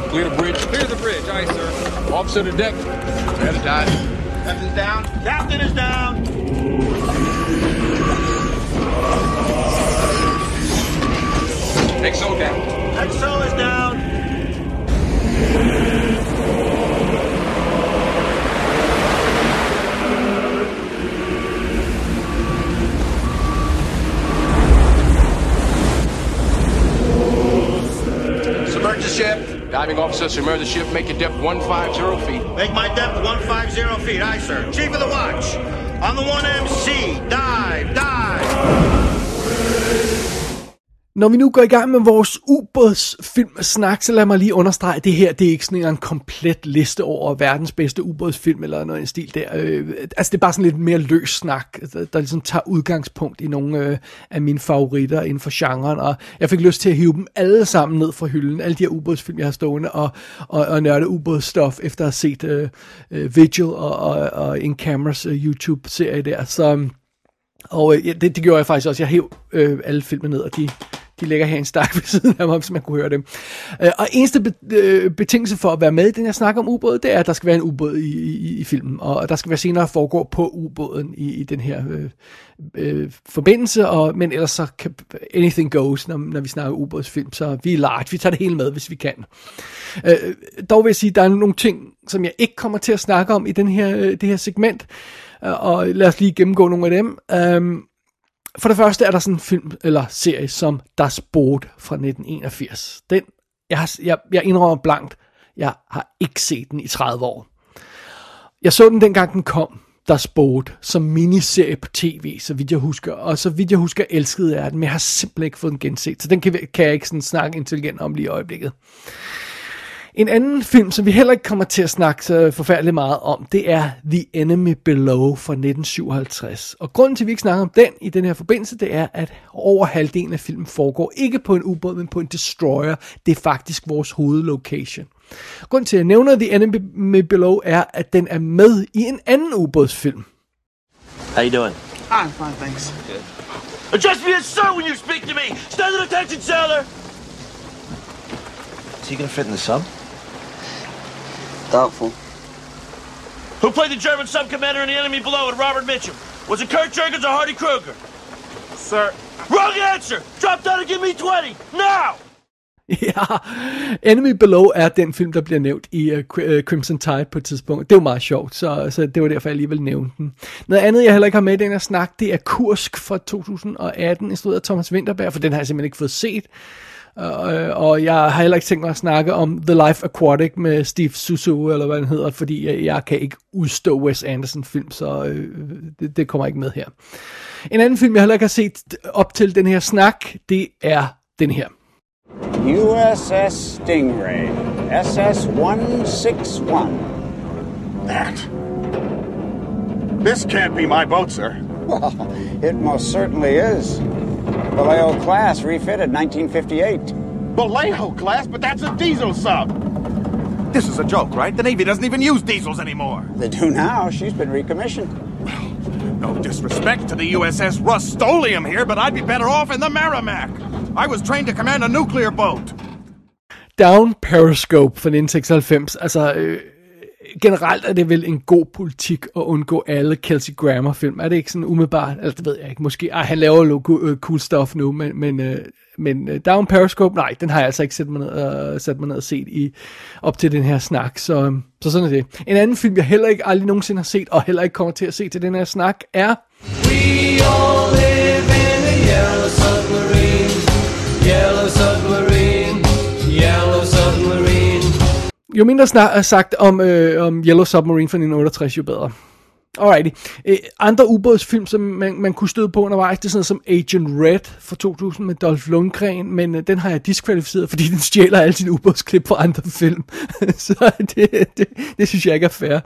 Clear the bridge. Clear the bridge, aye, sir. Officer to deck. Head died. Captain's down. Captain is down. XO down. XO is down. Submerge the ship. Diving officer, submerge the ship. Make your depth 150 feet. Make my depth 150 feet, aye, sir. Chief of the watch. On the 1MC. Dive, dive. Når vi nu går i gang med vores ubådsfilmsnak, så lad mig lige understrege, at det her det er ikke sådan en komplet liste over verdens bedste ubådsfilm eller noget i stil der. Øh, altså det er bare sådan lidt mere løs snak, der, der ligesom tager udgangspunkt i nogle øh, af mine favoritter inden for genren, og jeg fik lyst til at hive dem alle sammen ned fra hylden, alle de her ubådsfilm, jeg har stående, og, og, og nørde ubådsstof efter at have set øh, øh, Vigil og, og, og In Cameras øh, YouTube-serie der, så... Og øh, det, det gjorde jeg faktisk også. Jeg hæv øh, alle filmene ned, og de, de ligger her i en stak ved siden af mig, hvis man kunne høre dem. Øh, og eneste be, øh, betingelse for at være med i den her snak om ubåd, det er, at der skal være en ubåd i, i, i filmen. Og der skal være senere foregå på ubåden i, i den her øh, øh, forbindelse. Og, men ellers så kan anything goes, når, når vi snakker ubådsfilm. Så vi er large. Vi tager det hele med, hvis vi kan. Øh, dog vil jeg sige, at der er nogle ting, som jeg ikke kommer til at snakke om i den her, øh, det her segment. Øh, og lad os lige gennemgå nogle af dem. Øh, for det første er der sådan en film eller serie som Das Boot fra 1981. Den, jeg, har, jeg, jeg indrømmer blankt, jeg har ikke set den i 30 år. Jeg så den dengang den kom, Das Boot, som miniserie på tv, så vidt jeg husker. Og så vidt jeg husker, elskede jeg den, men jeg har simpelthen ikke fået den genset. Så den kan, kan jeg ikke sådan snakke intelligent om lige i øjeblikket. En anden film, som vi heller ikke kommer til at snakke så forfærdeligt meget om, det er The Enemy Below fra 1957. Og grunden til, at vi ikke snakker om den i den her forbindelse, det er, at over halvdelen af filmen foregår ikke på en ubåd, men på en destroyer. Det er faktisk vores hovedlocation. Grunden til, at jeg nævner The Enemy Below, er, at den er med i en anden ubådsfilm. How you doing? I'm fine, thanks. Good. Address me as sir when you speak to me! Stand at attention, sailor! Is he gonna fit in the sub? Doubtful. Who played the German sub commander in the enemy below with Robert Mitchum? Was it Kurt Jurgens or Hardy Kruger? Sir. Wrong answer! Drop down and give me 20! Now! Ja, Enemy Below er den film, der bliver nævnt i uh, Crimson Tide på et tidspunkt. Det var meget sjovt, så, så det var derfor, jeg alligevel nævnte den. Noget andet, jeg heller ikke har med i den her snak, det er Kursk fra 2018, instrueret af Thomas Winterberg, for den har jeg simpelthen ikke fået set. Uh, og jeg har heller ikke tænkt mig at snakke om The Life Aquatic med Steve Susu, eller hvad den hedder, fordi jeg, jeg kan ikke udstå Wes Anderson film, så uh, det, det kommer ikke med her. En anden film, jeg heller ikke har set op til den her snak, det er den her. USS Stingray, SS-161. That. This can't be my boat, sir. Well, it most certainly is. Vallejo class, refitted 1958. Vallejo class, but that's a diesel sub. This is a joke, right? The Navy doesn't even use diesels anymore. They do now. She's been recommissioned. Well, no disrespect to the USS Rust-Oleum here, but I'd be better off in the Merrimack. I was trained to command a nuclear boat. Down Periscope fra 1996. Altså, øh, generelt er det vel en god politik at undgå alle Kelsey Grammer film. Er det ikke sådan umiddelbart? Altså, det ved jeg ikke. Måske, ej, han laver jo øh, cool, stuff nu, men, men, øh, men øh, Down Periscope, nej, den har jeg altså ikke sat mig ned, øh, uh, sat mig ned og set i, op til den her snak, så, øhm, så sådan er det. En anden film, jeg heller ikke aldrig nogensinde har set, og heller ikke kommer til at se til den her snak, er... We all live in a yellow Jo mindre snak sagt om, øh, om Yellow Submarine fra 1968, jo bedre. Alrighty. Eh, andre ubådsfilm, som man, man kunne støde på undervejs, det er sådan som Agent Red fra 2000 med Dolph Lundgren, men øh, den har jeg diskvalificeret, fordi den stjæler alle sine ubådsklip fra andre film. så det, det, det synes jeg ikke er fair.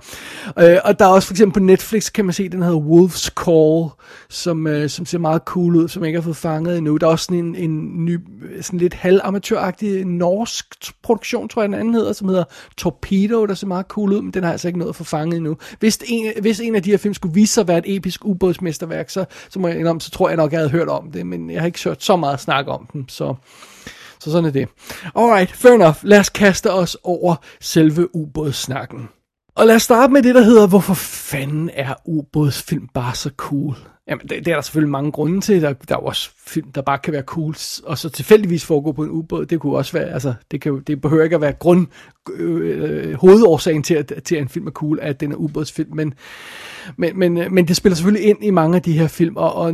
Øh, og der er også for eksempel på Netflix, kan man se, den hedder Wolf's Call, som, øh, som ser meget cool ud, som jeg ikke har fået fanget endnu. Der er også sådan en, en ny, sådan lidt halvamatøragtig norsk produktion, tror jeg den anden hedder, som hedder Torpedo, der ser meget cool ud, men den har jeg altså ikke noget at få fanget endnu. Hvis en, hvis en af de her film skulle vise sig at være et episk ubådsmesterværk, så, så må jeg indrømme, så tror jeg nok, jeg havde hørt om det, men jeg har ikke hørt så meget snak om dem, så, så sådan er det. Alright, fair enough. Lad os kaste os over selve ubådssnakken. Og lad os starte med det, der hedder, hvorfor fanden er ubådsfilm bare så cool? Jamen, det, det er der selvfølgelig mange grunde til. Der, der er også film, der bare kan være cool, og så tilfældigvis foregå på en ubåd. Det kunne også være, altså, det, kan, det behøver ikke at være grund, øh, hovedårsagen til at, til, at en film er cool, at den er ubådsfilm, men, men, men, men det spiller selvfølgelig ind i mange af de her film, og, og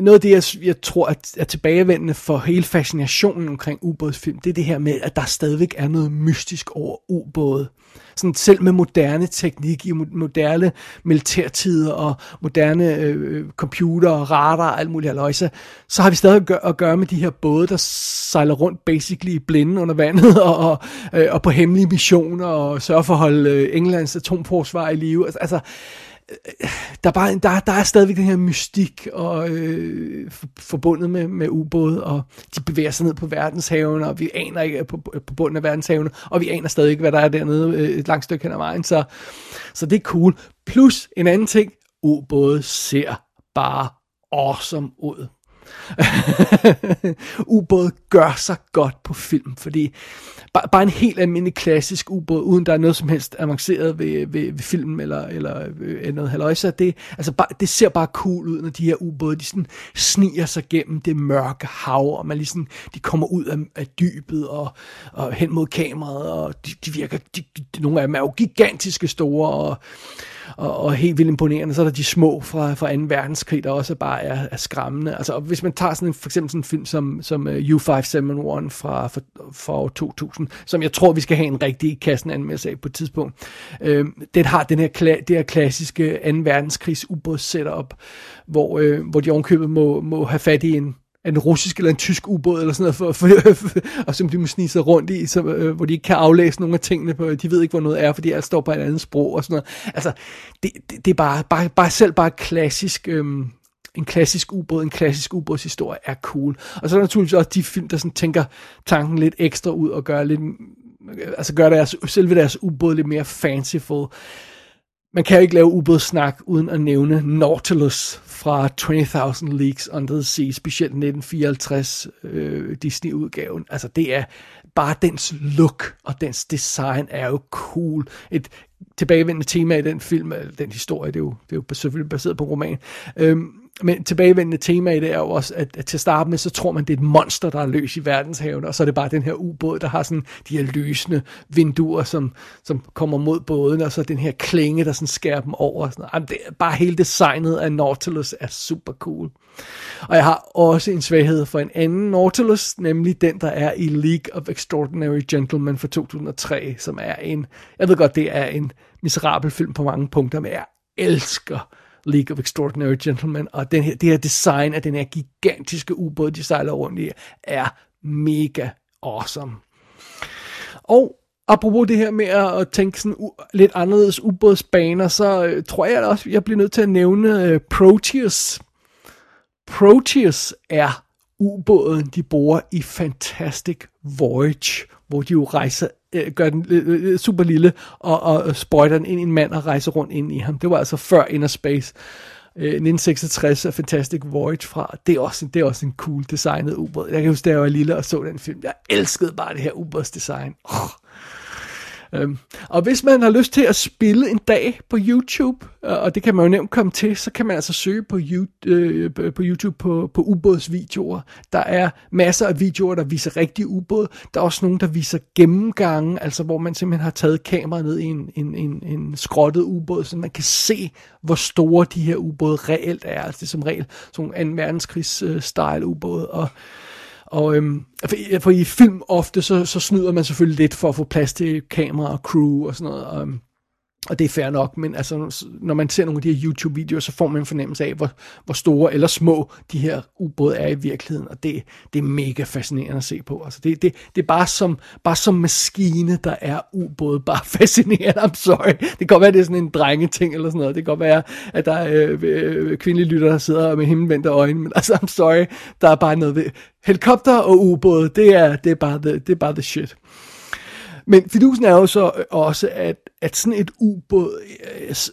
noget af det, jeg, jeg tror er, er tilbagevendende for hele fascinationen omkring ubådsfilm, det er det her med, at der stadigvæk er noget mystisk over ubåde. Sådan selv med moderne teknik i moderne militærtider og moderne øh, computer og radar og alt muligt aløjse, så har vi stadig at gøre, at gøre med de her både, der sejler rundt basically i blinde under vandet og, og, øh, og på hemmelige missioner og sørger for at holde øh, Englands atomforsvar i live. Altså, altså Øh, der, er bare, der, der er stadigvæk den her mystik og, øh, forbundet med, med ubåde, og de bevæger sig ned på verdenshavene, og vi aner ikke på, på bunden af verdenshavene, og vi aner stadig ikke, hvad der er dernede øh, et langt stykke hen ad vejen, så, så det er cool. Plus en anden ting, ubåde ser bare awesome ud. ubåd gør sig godt på film, fordi bare, bare en helt almindelig klassisk ubåd, uden der er noget som helst avanceret ved, ved, ved filmen eller, eller øh, noget haløjse, det, altså bare, det ser bare cool ud, når de her ubåde, de sådan sniger sig gennem det mørke hav, og man ligesom, de kommer ud af, af dybet og, og hen mod kameraet, og de, de virker, de, de, nogle af dem er jo gigantiske store, og og, og helt vildt imponerende. Så er der de små fra, fra 2. verdenskrig, der også bare er, er skræmmende. Altså, hvis man tager sådan en, for eksempel sådan en film som, som øh, uh, U571 fra, fra, fra år 2000, som jeg tror, vi skal have en rigtig kassen anmeldelse af på et tidspunkt. Øh, den har den her, det her klassiske 2. verdenskrigs ubåds setup, hvor, øh, hvor de ovenkøbet må, må have fat i en en russisk eller en tysk ubåd eller sådan noget, for, for, for, og som de må snige sig rundt i, så, øh, hvor de ikke kan aflæse nogle af tingene, på, de ved ikke, hvor noget er, fordi alt står på et andet sprog og sådan noget. Altså, det, det, det er bare, bare, bare selv bare klassisk, Øh, en klassisk ubåd, en klassisk ubådshistorie er cool. Og så er der naturligvis også de film, der sådan tænker tanken lidt ekstra ud og gør lidt, altså gør deres, selve deres ubåd lidt mere fanciful man kan jo ikke lave ubådssnak uden at nævne Nautilus fra 20.000 Leagues Under the Sea, specielt 1954 øh, Disney-udgaven. Altså det er bare dens look og dens design er jo cool. Et tilbagevendende tema i den film, øh, den historie, det er jo, det er jo selvfølgelig baseret på roman. Øhm, men tilbagevendende tema i det er jo også, at, at til at starte med, så tror man, det er et monster, der er løs i verdenshaven, og så er det bare den her ubåd, der har sådan de her lysende vinduer, som, som kommer mod båden, og så den her klinge, der sådan skærer dem over. Og sådan Jamen, det er bare hele designet af Nautilus er super cool. Og jeg har også en svaghed for en anden Nautilus, nemlig den, der er i League of Extraordinary Gentlemen fra 2003, som er en, jeg ved godt, det er en miserabel film på mange punkter, men jeg elsker League of Extraordinary Gentlemen, og den her, det her design af den her gigantiske ubåd, de sejler rundt i, er mega awesome. Og apropos det her med at tænke sådan u- lidt anderledes ubådsbaner, så øh, tror jeg også, jeg bliver nødt til at nævne øh, Proteus. Proteus er ubåden, de bruger i Fantastic Voyage, hvor de jo rejser øh, gør den øh, øh, øh super lille, og, og sprøjter den ind i en mand og rejser rundt ind i ham. Det var altså før Inner Space. Øh, 1966 er Fantastic Voyage fra. Det er også, det er også en cool designet ubåd. Jeg kan huske, da jeg var lille og så den film. Jeg elskede bare det her ubådsdesign. Oh. Øhm, og hvis man har lyst til at spille en dag på YouTube, øh, og det kan man jo nemt komme til, så kan man altså søge på, øh, på YouTube på, på ubådsvideoer. Der er masser af videoer, der viser rigtig ubåd. Der er også nogle, der viser gennemgange, altså hvor man simpelthen har taget kameraet ned i en, en, en, en skrottet ubåd, så man kan se, hvor store de her ubåde reelt er. Altså det er som regel sådan en verdenskrigs-style øh, ubåd, og og øhm, for, for i film ofte, så, så snyder man selvfølgelig lidt for at få plads til kamera og crew og sådan noget. Og, øhm, og det er fair nok, men altså, når man ser nogle af de her YouTube-videoer, så får man en fornemmelse af, hvor, hvor store eller små de her ubåde er i virkeligheden, og det, det er mega fascinerende at se på. Altså, det, det, det er bare som, bare som maskine, der er ubåde, bare fascinerende. I'm sorry. Det kan godt være, at det er sådan en drengeting eller sådan noget. Det kan godt være, at der er øh, øh, kvindelige lytter, der sidder med himmelvendte øjne, men altså, I'm sorry. Der er bare noget ved helikopter og ubåde. Det er, det er, bare, the, det er bare the shit. Men fidusen er jo så også, at, at sådan et ubåd,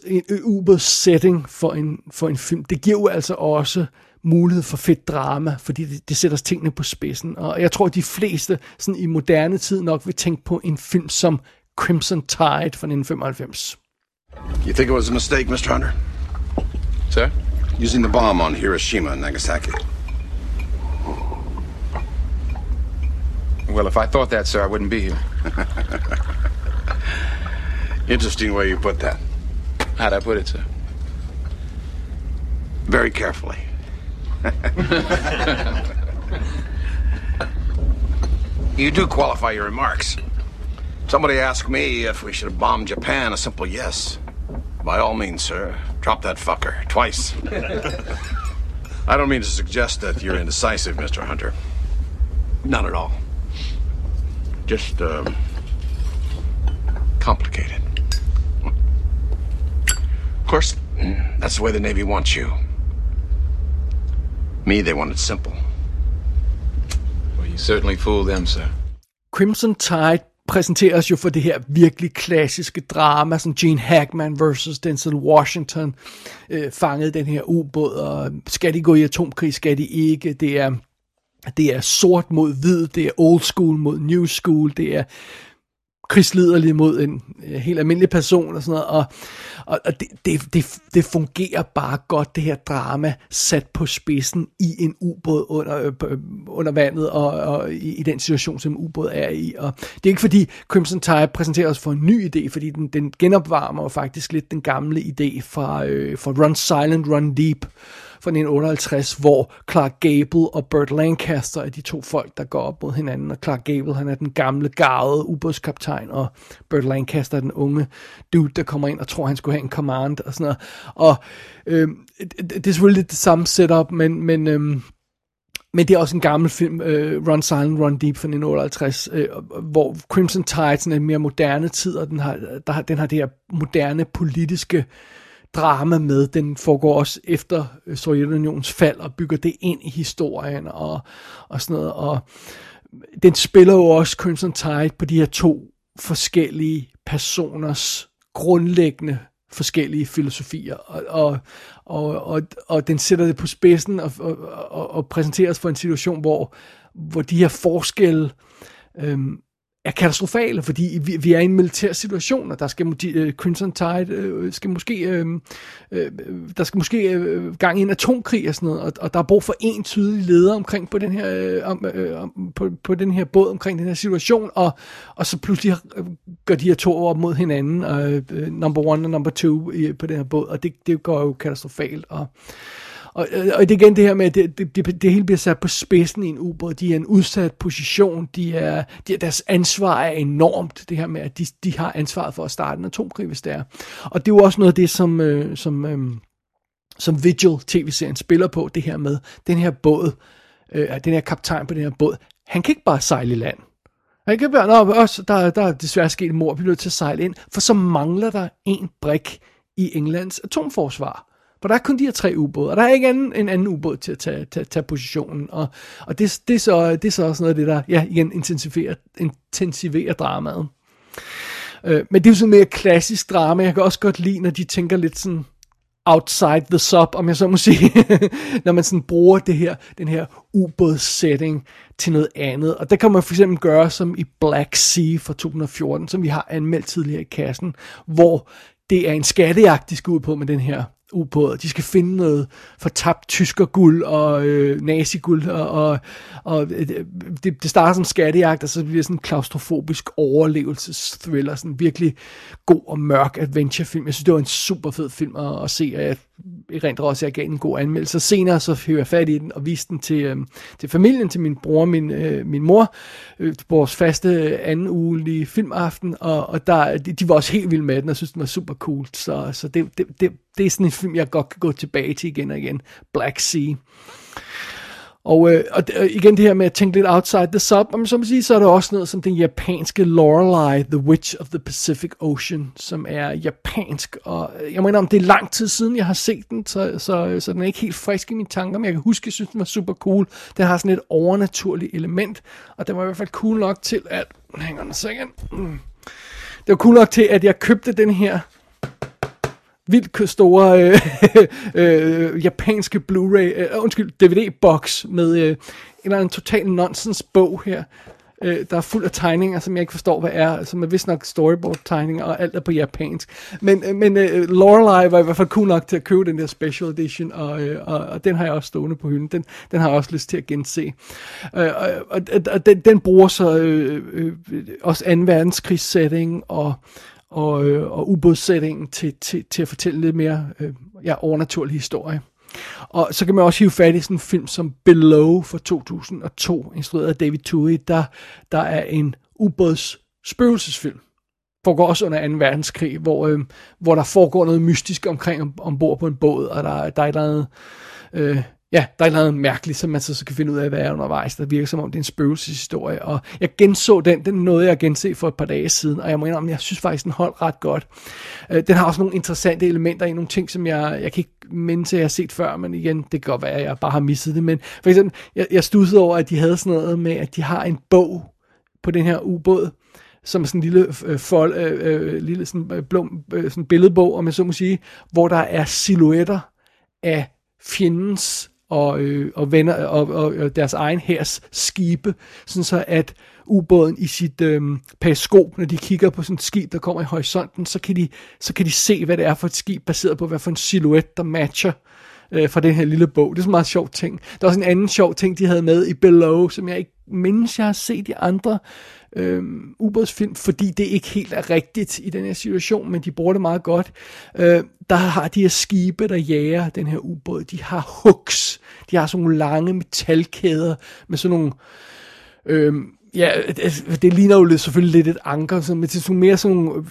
en ubåd setting for en, for en film, det giver jo altså også mulighed for fedt drama, fordi det, det sætter tingene på spidsen. Og jeg tror, at de fleste sådan i moderne tid nok vil tænke på en film som Crimson Tide fra 1995. You think it was a mistake, Mr. Hunter? Sir? Using the bomb on Hiroshima and Nagasaki. Well, if I thought that, sir, I wouldn't be here. Interesting way you put that. How'd I put it, sir? Very carefully. You do qualify your remarks. Somebody asked me if we should have bombed Japan. A simple yes. By all means, sir. Drop that fucker. Twice. I don't mean to suggest that you're indecisive, Mr. Hunter. Not at all. Just, um, complicated. Of course, that's the way the Navy wants you. Me, they want it simple. Well, you certainly fooled them, sir. Crimson Tide præsenteres jo for det her virkelig klassiske drama, som Gene Hackman versus Denzel Washington øh, fangede den her ubåd, og skal de gå i atomkrig, skal de ikke, det er det er sort mod hvid, det er old school mod new school, det er krigsliderlig mod en øh, helt almindelig person og sådan noget, og, og, og det, det, det, det fungerer bare godt, det her drama, sat på spidsen i en ubåd under, øh, øh, under vandet, og, og i, i den situation, som ubåd er i, og det er ikke fordi Crimson Tide præsenterer os for en ny idé, fordi den, den genopvarmer jo faktisk lidt den gamle idé fra, øh, fra Run Silent, Run Deep, fra 1958, hvor Clark Gable og Burt Lancaster er de to folk, der går op mod hinanden. Og Clark Gable, han er den gamle, garvede ubådskaptajn, og Burt Lancaster er den unge dude, der kommer ind og tror, han skulle have en command og sådan noget. Og øh, det, det er selvfølgelig lidt det samme setup, men, men øh, men det er også en gammel film, uh, Run Silent, Run Deep fra 1958, uh, øh, hvor Crimson Tide er en mere moderne tid, og den har, der, den har det her moderne politiske drama med. Den foregår også efter øh, Sovjetunionens fald og bygger det ind i historien og, og sådan noget. Og den spiller jo også Crimson Tide på de her to forskellige personers grundlæggende forskellige filosofier, og, og, og, og, og den sætter det på spidsen og, og, og, og præsenteres for en situation, hvor, hvor de her forskelle øhm, er katastrofale, fordi vi, vi er i en militær situation, og der skal uh, Crimson Tide uh, skal måske uh, uh, der skal måske uh, gang i en atomkrig og sådan noget, og, og der er brug for en tydelig leder omkring på den her uh, om, uh, på, på den her båd omkring den her situation, og, og så pludselig gør de her to op mod hinanden, uh, number one og number two uh, på den her båd, og det, det går jo katastrofalt, og og, øh, og det er igen det her med, at det, det, det, det hele bliver sat på spidsen i en ubåd. De er en udsat position. De er, de, deres ansvar er enormt. Det her med, at de, de har ansvaret for at starte en atomkrig, hvis det er. Og det er jo også noget af det, som, øh, som, øh, som Vigil tv-serien spiller på. Det her med, den her båd, øh, den her kaptajn på den her båd, han kan ikke bare sejle i land. Han kan bare, nå, også, der, der er desværre sket mor, vi bliver nødt til at sejle ind, for så mangler der en brik i Englands atomforsvar. For der er kun de her tre ubåde, og der er ikke anden, en anden ubåd til at tage, tage, tage positionen. Og, og det, det, er så, det er så også noget af det, der ja, igen intensiverer, intensiverer dramaet. Øh, men det er jo sådan mere klassisk drama. Jeg kan også godt lide, når de tænker lidt sådan outside the sub, om jeg så må sige, når man sådan bruger det her, den her ubådssetting til noget andet. Og det kan man for eksempel gøre som i Black Sea fra 2014, som vi har anmeldt tidligere i kassen, hvor det er en skattejagt, de skal ud på med den her ubåd. De skal finde noget fortabt tyskerguld og øh, naziguld, og, og, og øh, det, det starter som skattejagt, og så bliver det sådan en klaustrofobisk overlevelsesthriller, sådan virkelig god og mørk adventurefilm. Jeg synes, det var en super fed film at, at se, og jeg rent også, at jeg gav en god anmeldelse. Senere så fik jeg fat i den og viste den til, øh, til familien, til min bror og min, øh, min mor, øh, vores faste anden ugelige filmaften, og, og der, de, de var også helt vilde med den, og synes, den var super cool. Så, så det, det, det, det er sådan en film, jeg godt kan gå tilbage til igen og igen. Black Sea. Og, øh, og igen det her med at tænke lidt outside the sub, men som sige, så er der også noget som den japanske Lorelei, The Witch of the Pacific Ocean, som er japansk, og øh, jeg mener om det er lang tid siden, jeg har set den, så, så, så den er ikke helt frisk i mine tanker, men jeg kan huske, at jeg synes, den var super cool. Den har sådan et overnaturligt element, og den var i hvert fald cool nok til at... Hang on a second. Mm. Det var cool nok til, at jeg købte den her vildt store øh, øh, japanske Blu-ray, øh, øh undskyld, DVD-box med øh, en eller anden total nonsens bog her, øh, der er fuld af tegninger, som jeg ikke forstår, hvad er, som er vist nok storyboard-tegninger, og alt er på japansk. Men, øh, men øh, Lorelei var i hvert fald cool nok til at købe den der special edition, og, øh, og, og den har jeg også stående på hylden. Den, den har jeg også lyst til at gense. Øh, og, og, og den, den bruger så øh, øh, øh også 2. verdenskrigssetting, og og, øh, og ubådssætningen til, til, til at fortælle lidt mere øh, ja, overnaturlig historie. Og så kan man også hive fat i sådan en film som Below fra 2002, instrueret af David Tui, der, der er en ubåds spøgelsesfilm. Foregår også under 2. verdenskrig, hvor, øh, hvor der foregår noget mystisk omkring om, ombord på en båd, og der, der er et eller andet... Øh, ja, der er noget mærkeligt, som man så, så kan finde ud af, hvad er undervejs. Der virker som om, det er en spøgelseshistorie. Og jeg genså den, den nåede jeg at gense for et par dage siden, og jeg må indrømme, jeg synes faktisk, den holdt ret godt. Øh, den har også nogle interessante elementer i nogle ting, som jeg, jeg kan ikke minde til, at jeg har set før, men igen, det kan godt være, at jeg bare har misset det. Men for eksempel, jeg, jeg stussede over, at de havde sådan noget med, at de har en bog på den her ubåd, som sådan en lille, øh, fold, øh, øh, lille sådan, øh, blå, øh, sådan billedbog, om jeg så må sige, hvor der er silhuetter af fjendens og, øh, og, venner, og, og, og deres egen hærs skibe, sådan så at ubåden i sit øh, periskop, når de kigger på sådan et skib, der kommer i horisonten, så kan, de, så kan de se, hvad det er for et skib, baseret på, hvad for en silhuet, der matcher øh, fra den her lille bog. Det er så meget sjov ting. Der er også en anden sjov ting, de havde med i Below, som jeg ikke mindes, jeg har set i andre øh, ubådsfilm, fordi det ikke helt er rigtigt i den her situation, men de bruger det meget godt. Øh, der har de her skibe, der jager den her ubåd, de har hooks, de har sådan nogle lange metalkæder med sådan nogle... Øh, Ja, det, det ligner jo lidt, selvfølgelig lidt et anker, så, men det er sådan mere sådan nogle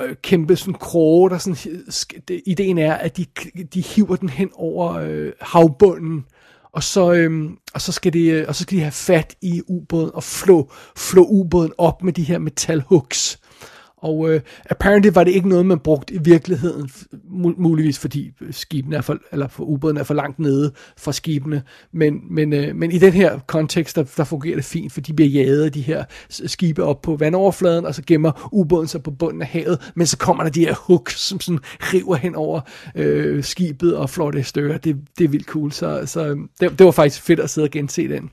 øh, kæmpe sådan kroge, der sådan, det, ideen er, at de, de hiver den hen over øh, havbunden, og så, øhm, og, så skal de, øh, og så skal de have fat i ubåden og flå, flå ubåden op med de her metalhooks. Og øh, apparently var det ikke noget, man brugte i virkeligheden, muligvis fordi skibene er for, eller for ubåden er for langt nede fra skibene. Men, men, øh, men i den her kontekst, der, der fungerer det fint, for de bliver jaget af de her skibe op på vandoverfladen, og så gemmer ubåden sig på bunden af havet, men så kommer der de her hooks, som sådan river hen over øh, skibet og flår det i stykker. Det, det er vildt cool, så, så øh, det, det var faktisk fedt at sidde og gense den.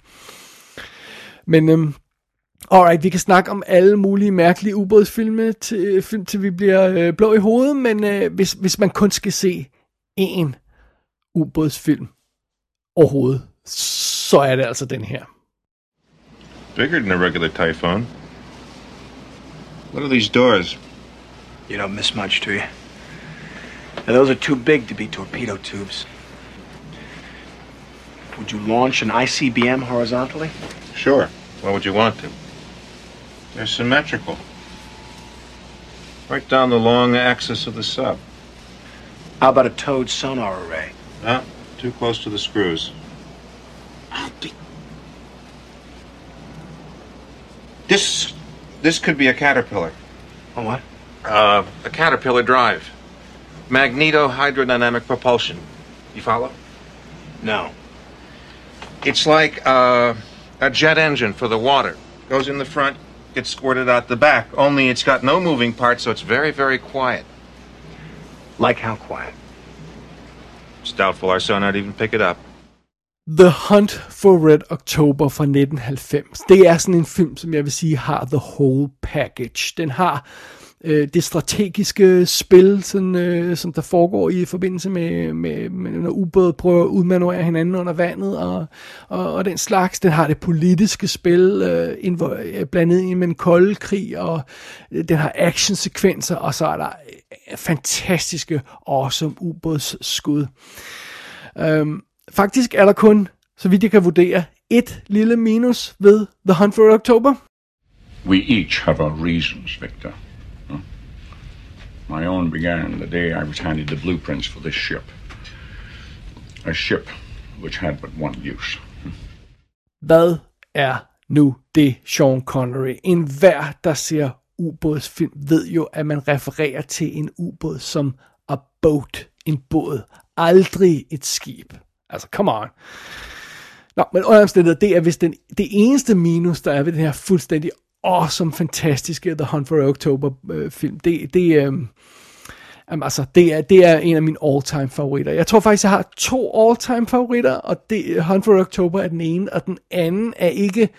Men øh, Alright, vi kan snakke om alle mulige mærkelige ubådsfilme, til, film, til vi bliver øh, blå i hovedet, men øh, hvis, hvis man kun skal se én ubådsfilm overhovedet, så er det altså den her. Bigger than a regular Typhoon. What are these doors? You don't miss much, do you? Now, those are too big to be torpedo tubes. Would you launch an ICBM horizontally? Sure. Why would you want to? They're symmetrical. Right down the long axis of the sub. How about a towed sonar array? No, too close to the screws. This, this could be a caterpillar. A what? Uh, a caterpillar drive. Magneto-hydrodynamic propulsion. You follow? No. It's like uh, a jet engine for the water. Goes in the front, gets squirted out the back. Only it's got no moving parts, so it's very, very quiet. Like how quiet? It's doubtful our son not even pick it up. The Hunt for Red October fra 1990. Det er sådan en film, som jeg vil sige har the whole package. Den har øh, det strategiske spil, sådan, øh, som der foregår i forbindelse med, med, med når ubåde prøver at udmanøvrere hinanden under vandet og, og, og den slags. Den har det politiske spil øh, øh blandet ind med en kold krig, og øh, den har actionsekvenser, og så er der øh, fantastiske, awesome ubådsskud. Øhm, faktisk er der kun, så vidt jeg kan vurdere, et lille minus ved The Hunt for October. We each have our reasons, Victor. My own began the day I was handed the blueprints for this ship. A ship which had but one use. Hvad er nu det, Sean Connery? En hver, der ser ubådsfilm, ved jo, at man refererer til en ubåd som a boat, en båd. Aldrig et skib. Altså, come on. Nå, men under det er vist den, det eneste minus, der er ved den her fuldstændig awesome, fantastiske The Hunt for October øh, film. Det, det, øh, Jamen, altså, det er, det er en af mine all-time favoritter. Jeg tror faktisk, jeg har to all-time favoritter, og det, øh, Hunt for October er den ene, og den anden er ikke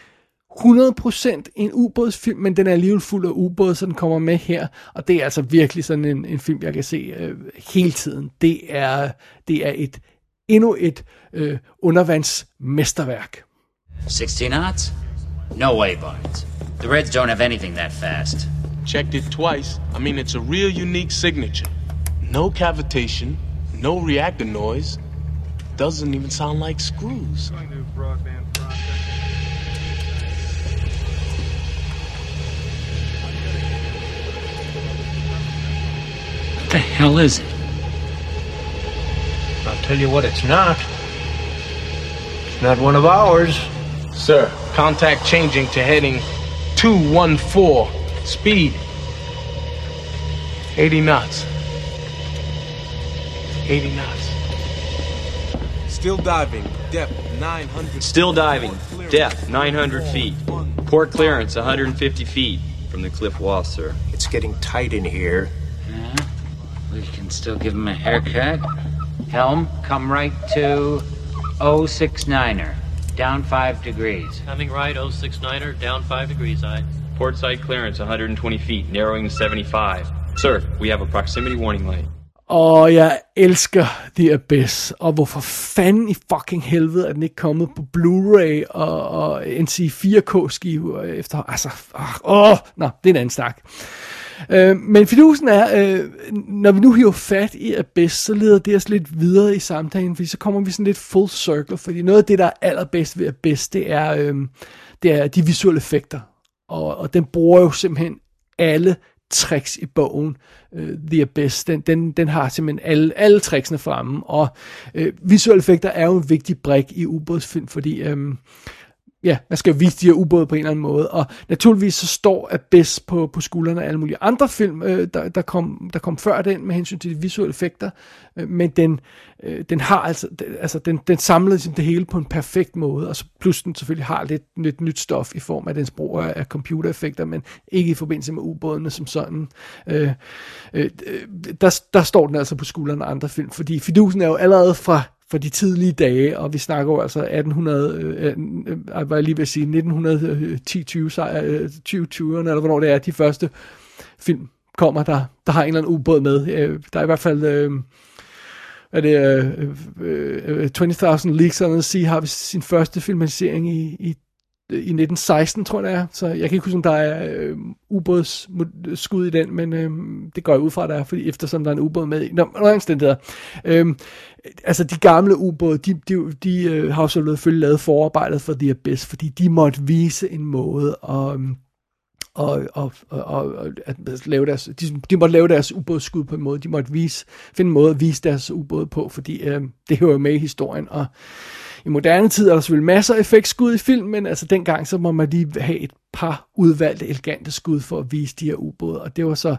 100% en ubådsfilm, men den er alligevel fuld af ubåde, så den kommer med her. Og det er altså virkelig sådan en, en film, jeg kan se øh, hele tiden. Det er, det er et endnu et øh, undervandsmesterværk. 16 knots? No way, Barnes. The Reds don't have anything that fast. Checked it twice. I mean, it's a real unique signature. No cavitation, no reactor noise. doesn't even sound like screws. What the hell is it? I'll tell you what it's not. It's not one of ours. Sir, contact changing to heading 214. Speed 80 knots. 80 knots. Still diving. Depth 900. Still diving. Depth 900 feet. Port clearance 150 feet from the cliff wall, sir. It's getting tight in here. Yeah. We can still give him a haircut. Helm, come right to 069er. Down 5 degrees. Coming right, 069er, down 5 degrees, aye. Port side clearance 120 feet, narrowing to 75. Sir, we have a proximity warning light. Og jeg elsker The Abyss, og hvorfor fanden i fucking helvede er den ikke kommet på Blu-ray og, og NC 4K skive efter, altså, åh, nå, det er en anden snak. Øh, men fidusen er, øh, når vi nu hiver fat i Abyss, så leder det os lidt videre i samtalen, fordi så kommer vi sådan lidt full circle, fordi noget af det, der er allerbedst ved Abyss, det er, øh, det er de visuelle effekter. Og, og den bruger jo simpelthen alle tricks i bogen, uh, The Abyss, den, den, den har simpelthen alle, alle tricksene fremme, og uh, visuelle effekter er jo en vigtig brik i ubådsfilm, fordi um, ja, man skal vise de her ubåde på en eller anden måde, og naturligvis så står Abyss på, på skuldrene af alle mulige andre film, øh, der, der, kom, der kom før den med hensyn til de visuelle effekter, øh, men den, øh, den har altså, altså den, den samler ligesom det hele på en perfekt måde, og så plus den selvfølgelig har lidt, lidt nyt stof i form af dens brug af computereffekter, men ikke i forbindelse med ubådene som sådan. Øh, øh, øh, der, der står den altså på skuldrene af andre film, fordi fidusen er jo allerede fra for de tidlige dage, og vi snakker jo altså 1800, øh, øh, øh var jeg lige ved at sige, 1910 20 20'erne, eller hvornår det er, de første film kommer, der, der har en eller anden ubåd med. Øh, der er i hvert fald, øh, er det øh, øh, øh, øh 20.000 Leagues Under the Sea, har vi sin første filmatisering i, i i 1916, tror jeg det er. Så jeg kan ikke huske, om der er øh, ubådsskud øh, i den, men øh, det går jeg ud fra, der er, fordi eftersom der er en ubåd med i. Nå, der. Øh, altså de gamle ubåde, de, de, de øh, har jo selvfølgelig lavet forarbejdet for The Abyss, fordi de måtte vise en måde at, øhm, og, og, og, og at lave deres, de, de måtte lave deres ubådsskud på en måde, de måtte vise, finde en måde at vise deres ubåd på, fordi øh, det hører jo med i historien, og i moderne tid er der selvfølgelig masser af effektskud i film, men altså dengang så må man lige have et par udvalgte elegante skud for at vise de her ubåde, og det var så,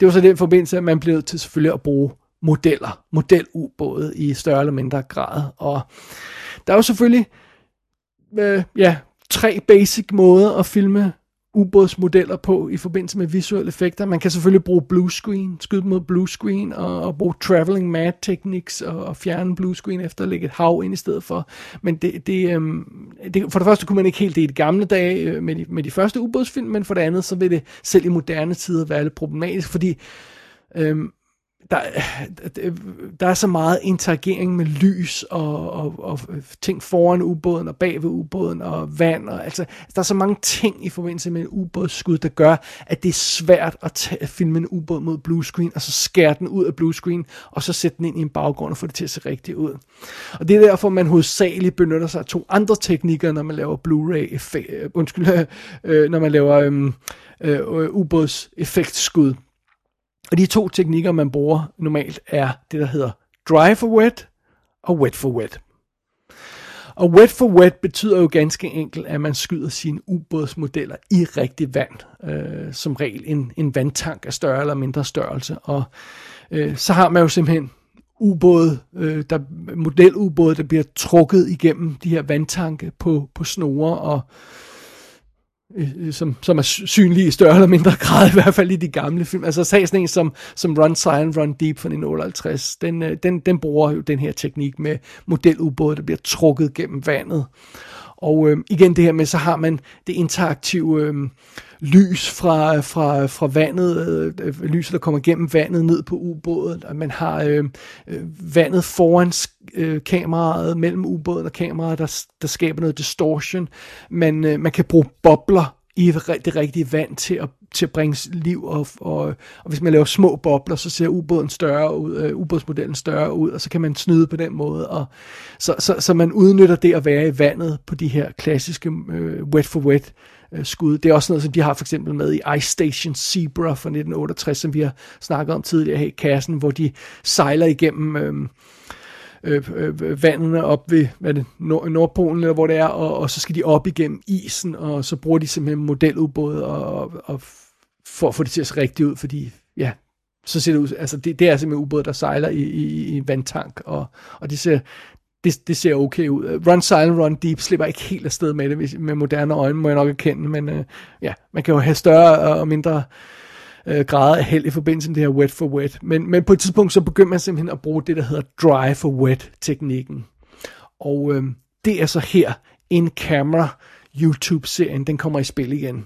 det var så den forbindelse, at man blev til selvfølgelig at bruge modeller, modelubåde i større eller mindre grad. Og der er jo selvfølgelig øh, ja, tre basic måder at filme ubådsmodeller på i forbindelse med visuelle effekter. Man kan selvfølgelig bruge blue screen, skyde mod blue screen, og, og bruge traveling mad techniques, og, og fjerne blue screen efter at lægge et hav ind i stedet for. Men det, det, øhm, det, for det første kunne man ikke helt det i de gamle dage øh, med, de, med de første ubådsfilm, men for det andet, så vil det selv i moderne tider være lidt problematisk, fordi øhm, der, der er så meget interagering med lys og, og, og ting foran ubåden og bag ved ubåden og vand. Og, altså, der er så mange ting i forbindelse med en ubådsskud, der gør, at det er svært at, tage, at filme en ubåd mod blue screen, og så skære den ud af blue screen, og så sætte den ind i en baggrund og få det til at se rigtigt ud. Og det er derfor, man hovedsageligt benytter sig af to andre teknikker, når man laver Blu-ray effekt, øh, undskyld, øh, når man laver øh, øh, ubådseffektskud. Og de to teknikker, man bruger normalt, er det, der hedder dry for wet og wet for wet. Og wet for wet betyder jo ganske enkelt, at man skyder sine ubådsmodeller i rigtig vand. Øh, som regel en, en vandtank af større eller mindre størrelse. Og øh, så har man jo simpelthen ubåde, øh, der, modelubåde, der bliver trukket igennem de her vandtanke på, på snore og Øh, øh, som, som er synlige i større eller mindre grad, i hvert fald i de gamle film. Altså sag sådan en som, som Run Silent, Run Deep fra 1958, den, øh, den, den bruger jo den her teknik med modelubåde, der bliver trukket gennem vandet. Og øh, igen det her med, så har man det interaktive øh, lys fra, fra, fra vandet, øh, lyset der kommer gennem vandet ned på ubåden, og man har øhm, øh, vandet foran øh, kameraet, mellem ubåden og kameraet, der, der skaber noget distortion. Man, øh, man kan bruge bobler i det rigtige vand til at, til at bringe liv, og, og, og hvis man laver små bobler, så ser ubåden større ud, øh, ubådsmodellen større ud, og så kan man snyde på den måde, og så, så, så man udnytter det at være i vandet på de her klassiske øh, wet for wet øh, skud. Det er også noget, som de har for eksempel med i Ice Station Zebra fra 1968, som vi har snakket om tidligere her i kassen, hvor de sejler igennem... Øhm, øh, øh, øh, vandene op ved hvad det, Nord- Nordpolen, eller hvor det er, og, og så skal de op igennem isen, og så bruger de simpelthen modelubåde og, og for at få det til at se rigtigt ud, fordi ja, så ser det ud, altså det, det er simpelthen ubåde, der sejler i, i, i en vandtank, og, og det ser, det, det ser okay ud. Run Silent, Run Deep slipper ikke helt afsted med det, med moderne øjne, må jeg nok erkende, men øh, ja, man kan jo have større øh, og mindre øh, grader af held i forbindelse med det her wet for wet. Men, men på et tidspunkt så begynder man simpelthen at bruge det, der hedder dry for wet teknikken. Og øh, det er så her in camera YouTube-serien, den kommer i spil igen.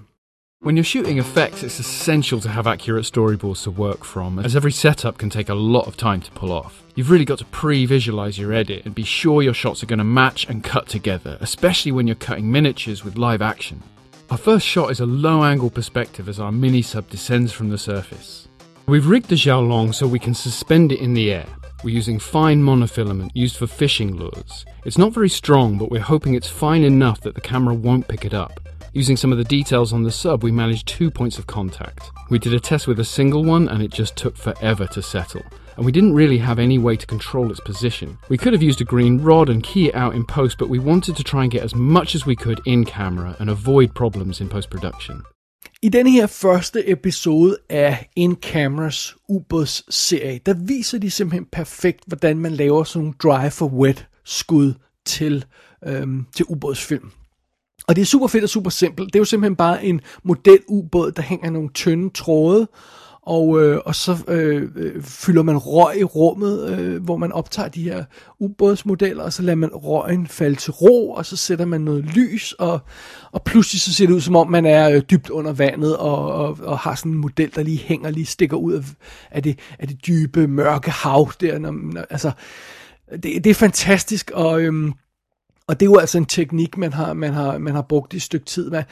When you're shooting effects, it's essential to have accurate storyboards to work from, as every setup can take a lot of time to pull off. You've really got to pre visualize your edit and be sure your shots are going to match and cut together, especially when you're cutting miniatures with live action. Our first shot is a low angle perspective as our mini sub descends from the surface. We've rigged the Xiaolong so we can suspend it in the air. We're using fine monofilament used for fishing lures. It's not very strong, but we're hoping it's fine enough that the camera won't pick it up. Using some of the details on the sub, we managed two points of contact. We did a test with a single one and it just took forever to settle. And we didn't really have any way to control its position. We could have used a green rod and key it out in post, but we wanted to try and get as much as we could in camera and avoid problems in post production. I denne her første episode af In Cameras ubådsserie, der viser de simpelthen perfekt, hvordan man laver sådan nogle dry for wet skud til, øhm, til ubådsfilm. Og det er super fedt og super simpelt. Det er jo simpelthen bare en model ubåd, der hænger nogle tynde tråde, og, øh, og så øh, øh, fylder man røg i rummet, øh, hvor man optager de her ubådsmodeller, og så lader man røgen falde til ro, og så sætter man noget lys, og, og pludselig så ser det ud som om man er øh, dybt under vandet, og, og, og har sådan en model, der lige hænger, lige stikker ud af, af, det, af det dybe, mørke hav der. Når, når, altså, det, det er fantastisk, og... Øh, og det er jo altså en teknik, man har, man har, man har brugt i et stykke tid. Jeg,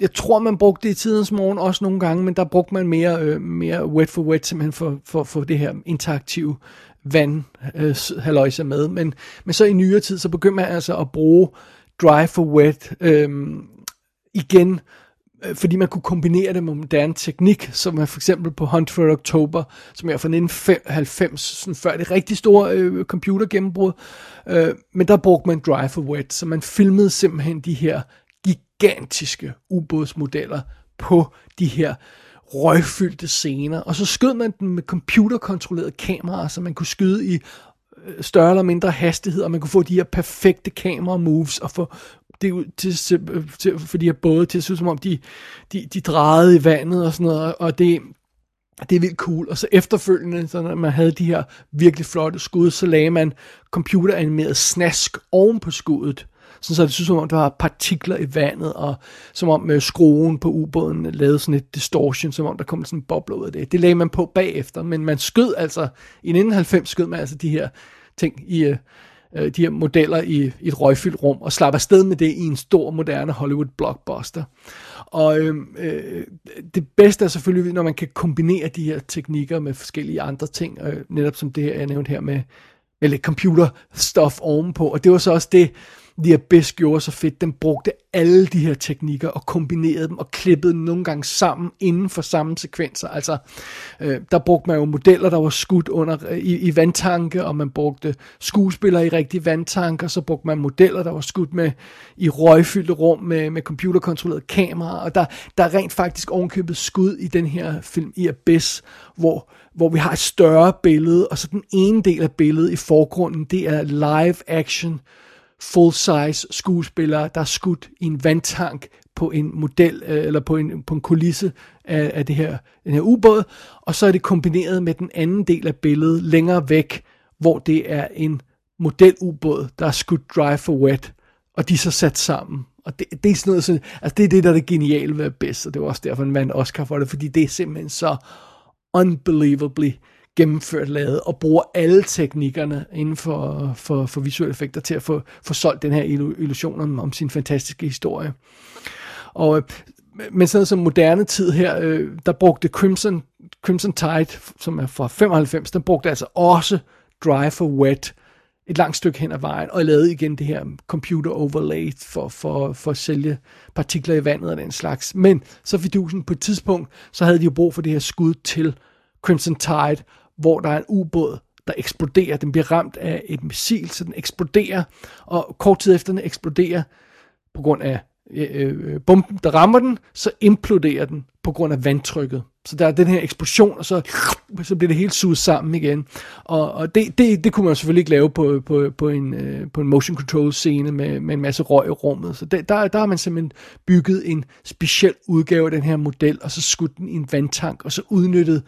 jeg tror, man brugte det i tidens morgen også nogle gange, men der brugte man mere, øh, mere wet for wet, simpelthen for, for, for det her interaktive vand øh, med. Men, men så i nyere tid, så begyndte man altså at bruge dry for wet øh, igen, Øh, fordi man kunne kombinere det med moderne teknik, som er for eksempel på Hunt for October, som er fra 1995, sådan før det rigtig store øh, computergennembrud. Øh, men der brugte man Drive for wet, så man filmede simpelthen de her gigantiske ubådsmodeller på de her røgfyldte scener, og så skød man dem med computerkontrollerede kameraer, så man kunne skyde i øh, større eller mindre hastighed, og man kunne få de her perfekte kamera moves og få det til, til, til for både til at synes, som om, de, de, de drejede i vandet og sådan noget, og det, det er vildt cool. Og så efterfølgende, så når man havde de her virkelig flotte skud, så lagde man computeranimeret snask oven på skuddet. Sådan så det synes som om, der var partikler i vandet, og som om med skruen på ubåden lavede sådan et distortion, som om der kom sådan en boble ud af det. Det lagde man på bagefter, men man skød altså, i 1990 skød man altså de her ting i, øh, øh, de her modeller i, i et røgfyldt rum, og slapper afsted med det i en stor, moderne Hollywood blockbuster. Og øh, øh, det bedste er selvfølgelig, når man kan kombinere de her teknikker med forskellige andre ting, øh, netop som det her, jeg nævnte her med, med lidt computer stuff ovenpå, og det var så også det, The Abyss gjorde så fedt. Den brugte alle de her teknikker og kombinerede dem og klippede dem nogle gange sammen inden for samme sekvenser. Altså, øh, der brugte man jo modeller, der var skudt under øh, i, i vandtanke, og man brugte skuespillere i rigtige og så brugte man modeller, der var skudt med i røgfyldte rum med, med computerkontrolleret kamera, og der, der er rent faktisk ovenkøbet skud i den her film i Abyss, hvor hvor vi har et større billede, og så den ene del af billedet i forgrunden, det er live action full-size skuespillere, der er skudt i en vandtank på en model, øh, eller på en, på en kulisse af, af det her, den her ubåd, og så er det kombineret med den anden del af billedet længere væk, hvor det er en modelubåd, der er skudt dry for wet, og de er så sat sammen. Og det, det er sådan noget, sådan, altså det er det, der er det geniale ved bedst, og det var også derfor, man vandt Oscar for det, fordi det er simpelthen så unbelievably gennemført, lavet, og bruger alle teknikkerne inden for, for, for visuelle effekter til at få, få solgt den her illusion om, om sin fantastiske historie. Og øh, men sådan som moderne tid her, øh, der brugte Crimson, Crimson Tide, som er fra 95, der brugte altså også Dry for Wet et langt stykke hen ad vejen, og lavede igen det her computer overlay for, for, for at sælge partikler i vandet og den slags. Men så fidusen på et tidspunkt, så havde de jo brug for det her skud til Crimson Tide, hvor der er en ubåd, der eksploderer. Den bliver ramt af et missil, så den eksploderer, og kort tid efter den eksploderer, på grund af øh, bomben, der rammer den, så imploderer den på grund af vandtrykket. Så der er den her eksplosion, og så, så bliver det helt suget sammen igen. Og, og det, det, det kunne man selvfølgelig ikke lave på, på, på, en, øh, på en motion control scene med, med en masse røg i rummet. Så det, der, der har man simpelthen bygget en speciel udgave af den her model, og så skudt den i en vandtank, og så udnyttet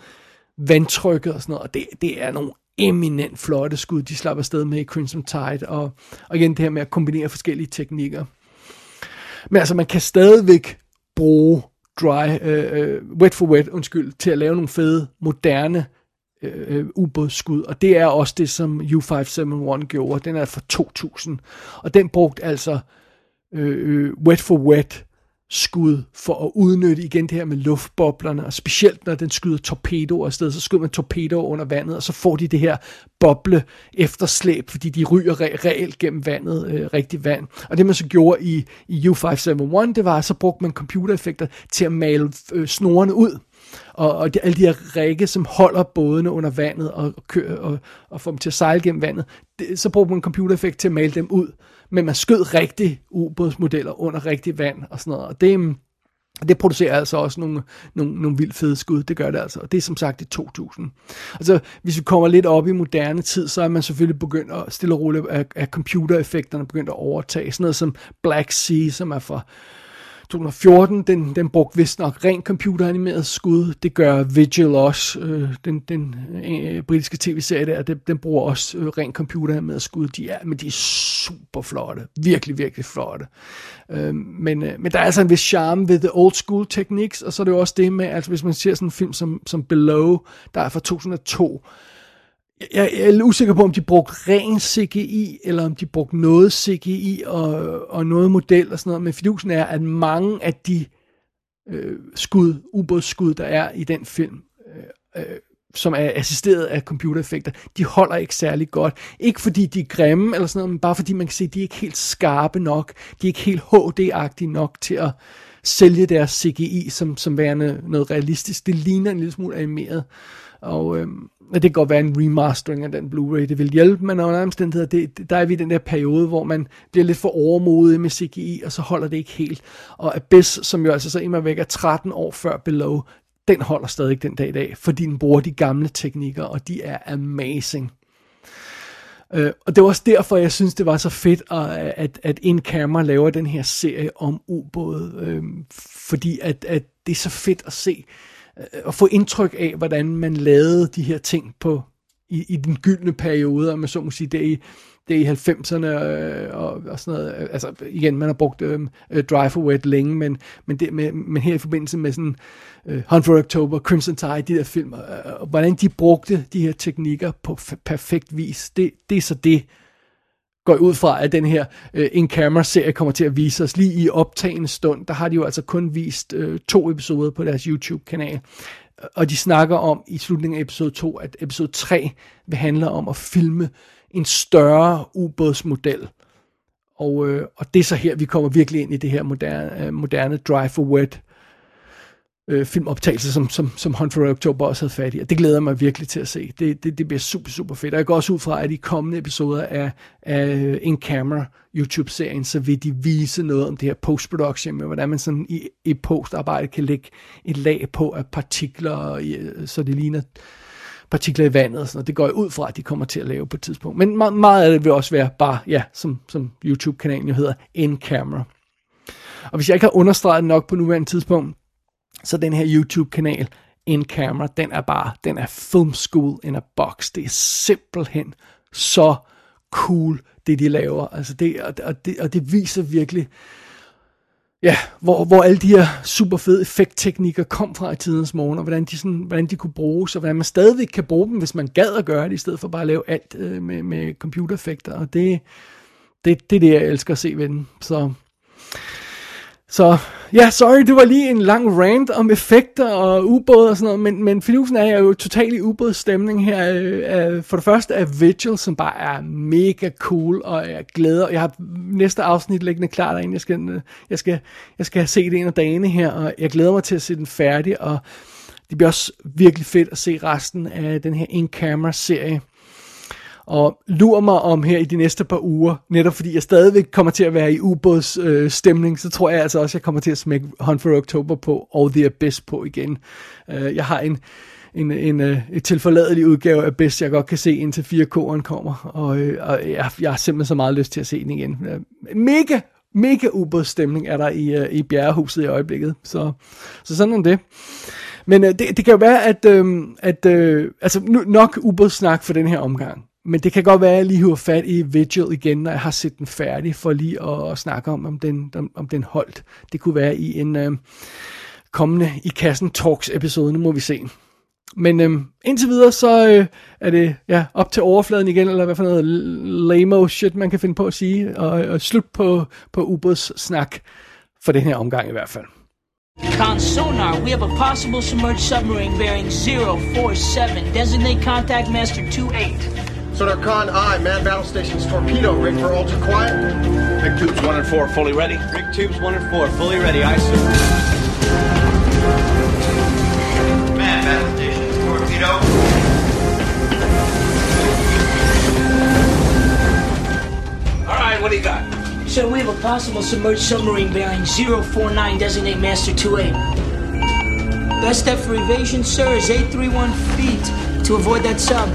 vandtrykket og sådan noget. Og det, det er nogle eminent flotte skud, de slapper afsted med i Crimson Tide. Og, og igen det her med at kombinere forskellige teknikker. Men altså, man kan stadigvæk bruge dry, øh, øh wet for wet, undskyld, til at lave nogle fede, moderne øh, øh ubådsskud, og det er også det, som U571 gjorde. Den er fra 2000, og den brugte altså øh, øh wet for wet skud for at udnytte igen det her med luftboblerne, og specielt når den skyder torpedoer afsted, så skyder man torpedoer under vandet, og så får de det her boble efterslæb, fordi de ryger re- reelt gennem vandet, øh, rigtig vand. Og det man så gjorde i, i U571, det var, at så brugte man computereffekter til at male øh, snorene ud, og, og de, alle de her række, som holder bådene under vandet og, kører, og, og får dem til at sejle gennem vandet, det, så brugte man en computereffekt til at male dem ud men man skød rigtige ubådsmodeller under rigtig vand og sådan noget. Og det, mm, det producerer altså også nogle, nogle, nogle vildt fede skud, det gør det altså. Og det er som sagt i 2000. Altså, hvis vi kommer lidt op i moderne tid, så er man selvfølgelig begyndt at stille og roligt at, at computereffekterne begyndt at overtage. Sådan noget som Black Sea, som er fra 2014, den, den brugte vist nok rent computeranimeret skud. Det gør Vigil også, øh, den, den øh, britiske tv-serie der, den, den bruger også øh, rent computeranimeret skud. De er, men de er super flotte. Virkelig, virkelig flotte. Øh, men, øh, men der er altså en vis charme ved the old school techniques, og så er det jo også det med, altså hvis man ser sådan en film som, som Below, der er fra 2002, jeg, jeg er usikker på, om de brugte ren CGI, eller om de brugte noget CGI og, og noget model og sådan noget. Men fidusen er, at mange af de øh, skud, ubådsskud, der er i den film, øh, øh, som er assisteret af computereffekter, de holder ikke særlig godt. Ikke fordi de er grimme eller sådan noget, men bare fordi man kan se, at de er ikke helt skarpe nok. De er ikke helt HD-agtige nok til at sælge deres CGI som, som værende noget realistisk. Det ligner en lille smule animeret. Og, øh, det kan godt være en remastering af den Blu-ray, det vil hjælpe, men under omstændigheder, det, der er vi i den der periode, hvor man bliver lidt for overmodig med CGI, og så holder det ikke helt. Og Abyss, som jo altså så immer væk er 13 år før Below, den holder stadig den dag i dag, fordi den bruger de gamle teknikker, og de er amazing. Uh, og det var også derfor, jeg synes, det var så fedt, at, at, at In Camera laver den her serie om ubåde, uh, fordi at, at det er så fedt at se, øh, Øh, at få indtryk af, hvordan man lavede de her ting på i, i den gyldne periode, om man så må sige, det i, det i 90'erne øh, og, og sådan noget. Øh, altså igen, man har brugt øhm, øh, Drive for Wet længe, men, men, det, med, men her i forbindelse med sådan øh, Hunt for October, Crimson Tide, de der film, øh, hvordan de brugte de her teknikker på perfekt vis, det, det er så det, går ud fra, at den her øh, in-camera-serie kommer til at vise os lige i optagende stund. Der har de jo altså kun vist øh, to episoder på deres YouTube-kanal. Og de snakker om i slutningen af episode 2, at episode 3 vil handle om at filme en større ubådsmodel. Og, øh, og det er så her, vi kommer virkelig ind i det her moderne, øh, moderne Drive for Wet øh, filmoptagelse, som, som, som Hunt for October også havde fat i. Og det glæder mig virkelig til at se. Det, det, det bliver super, super fedt. Og jeg går også ud fra, at i kommende episoder af, af In Camera YouTube-serien, så vil de vise noget om det her post-production, med hvordan man sådan i, i postarbejde kan lægge et lag på af partikler, øh, så det ligner partikler i vandet og sådan noget. Det går jeg ud fra, at de kommer til at lave på et tidspunkt. Men meget, meget af det vil også være bare, ja, som, som YouTube-kanalen jo hedder, In Camera. Og hvis jeg ikke har understreget nok på nuværende tidspunkt, så den her YouTube-kanal, In Camera, den er bare, den er film school in a box. Det er simpelthen så cool, det de laver. Altså det, og, det, og det viser virkelig, ja, hvor, hvor alle de her super fede effektteknikker kom fra i tidens morgen, og hvordan de, sådan, hvordan de kunne bruges, og hvordan man stadigvæk kan bruge dem, hvis man gad at gøre det, i stedet for bare at lave alt øh, med, med computereffekter. Og det, det, det er det, jeg elsker at se ved den. Så så ja, sorry, det var lige en lang rant om effekter og ubåde og sådan noget, men, men fidusen er jo totalt i ubådsstemning her. Øh, for det første er Vigil, som bare er mega cool, og jeg glæder, jeg har næste afsnit liggende klar derinde, jeg skal, øh, jeg skal, jeg skal se det en af dagene her, og jeg glæder mig til at se den færdig, og det bliver også virkelig fedt at se resten af den her in-camera-serie. Og lur mig om her i de næste par uger, netop fordi jeg stadigvæk kommer til at være i ubåds øh, stemning, så tror jeg altså også, at jeg kommer til at smække Hunt for October på, og The Abyss på igen. Øh, jeg har en, en, en, øh, et tilforladelig udgave af Abyss, jeg godt kan se, indtil 4K'eren kommer, og, øh, og jeg, jeg har simpelthen så meget lyst til at se den igen. Øh, mega, mega ubådsstemning er der i, øh, i bjerrehuset i øjeblikket, så, så sådan er det. Men øh, det, det kan jo være, at, øh, at øh, altså nu, nok ubådssnak for den her omgang. Men det kan godt være, at jeg lige hiver fat i Vigil igen, når jeg har set den færdig, for lige at, at snakke om, om den, om, om den holdt. Det kunne være i en øh, kommende i kassen Talks episode, nu må vi se. Men øh, indtil videre, så øh, er det ja, op til overfladen igen, eller hvad for noget lame shit, man kan finde på at sige, og, og slut på, på Ubers snak for den her omgang i hvert fald. Con sonar, we have a possible submerged submarine bearing 047. Designate contact master 28. Sonar Con I, man battle station's torpedo rig for ultra quiet. Rig tubes one and four fully ready. Rig tubes one and four fully ready, I sir. Man battle station's torpedo. All right, what do you got? Sir, we have a possible submerged submarine bearing 049, designate master 28. Best step for evasion, sir, is 831 feet to avoid that sub.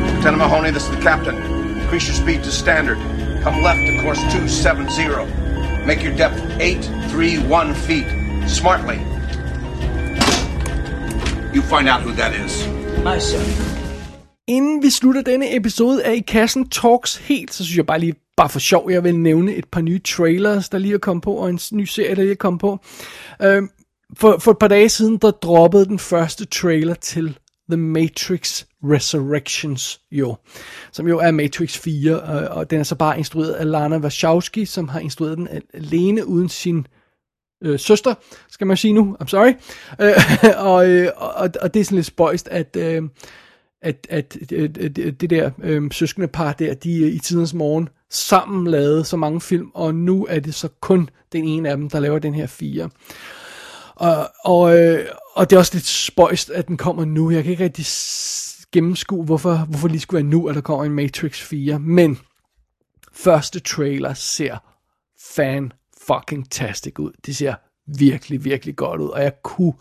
Lieutenant Mahoney, this is the captain. Increase your speed to standard. Come left to course 270. Make your depth 831 feet. Smartly. You find out who that is. Aye, sir. Inden vi slutter denne episode af I Kassen Talks helt, så synes jeg bare lige, bare for sjov, jeg vil nævne et par nye trailers, der lige er kommet på, og en ny serie, der lige er kommet på. Uh, for, for et par dage siden, der droppede den første trailer til The Matrix Resurrections jo, som jo er Matrix 4, og, øh, og den er så bare instrueret af Lana Wachowski, som har instrueret den alene uden sin øh, søster, skal man sige nu, I'm sorry, øh, og, øh, og, og det er sådan lidt spøjst, at, øh, at, at øh, det der øh, søskende par der, de øh, i tidens morgen sammen lavede så mange film, og nu er det så kun den ene af dem, der laver den her fire. Og, og, øh, og det er også lidt spøjst, at den kommer nu. Jeg kan ikke rigtig gennemskue, hvorfor, hvorfor lige skulle være nu, at der kommer en Matrix 4. Men første trailer ser fan fucking tastic ud. Det ser virkelig, virkelig godt ud. Og jeg kunne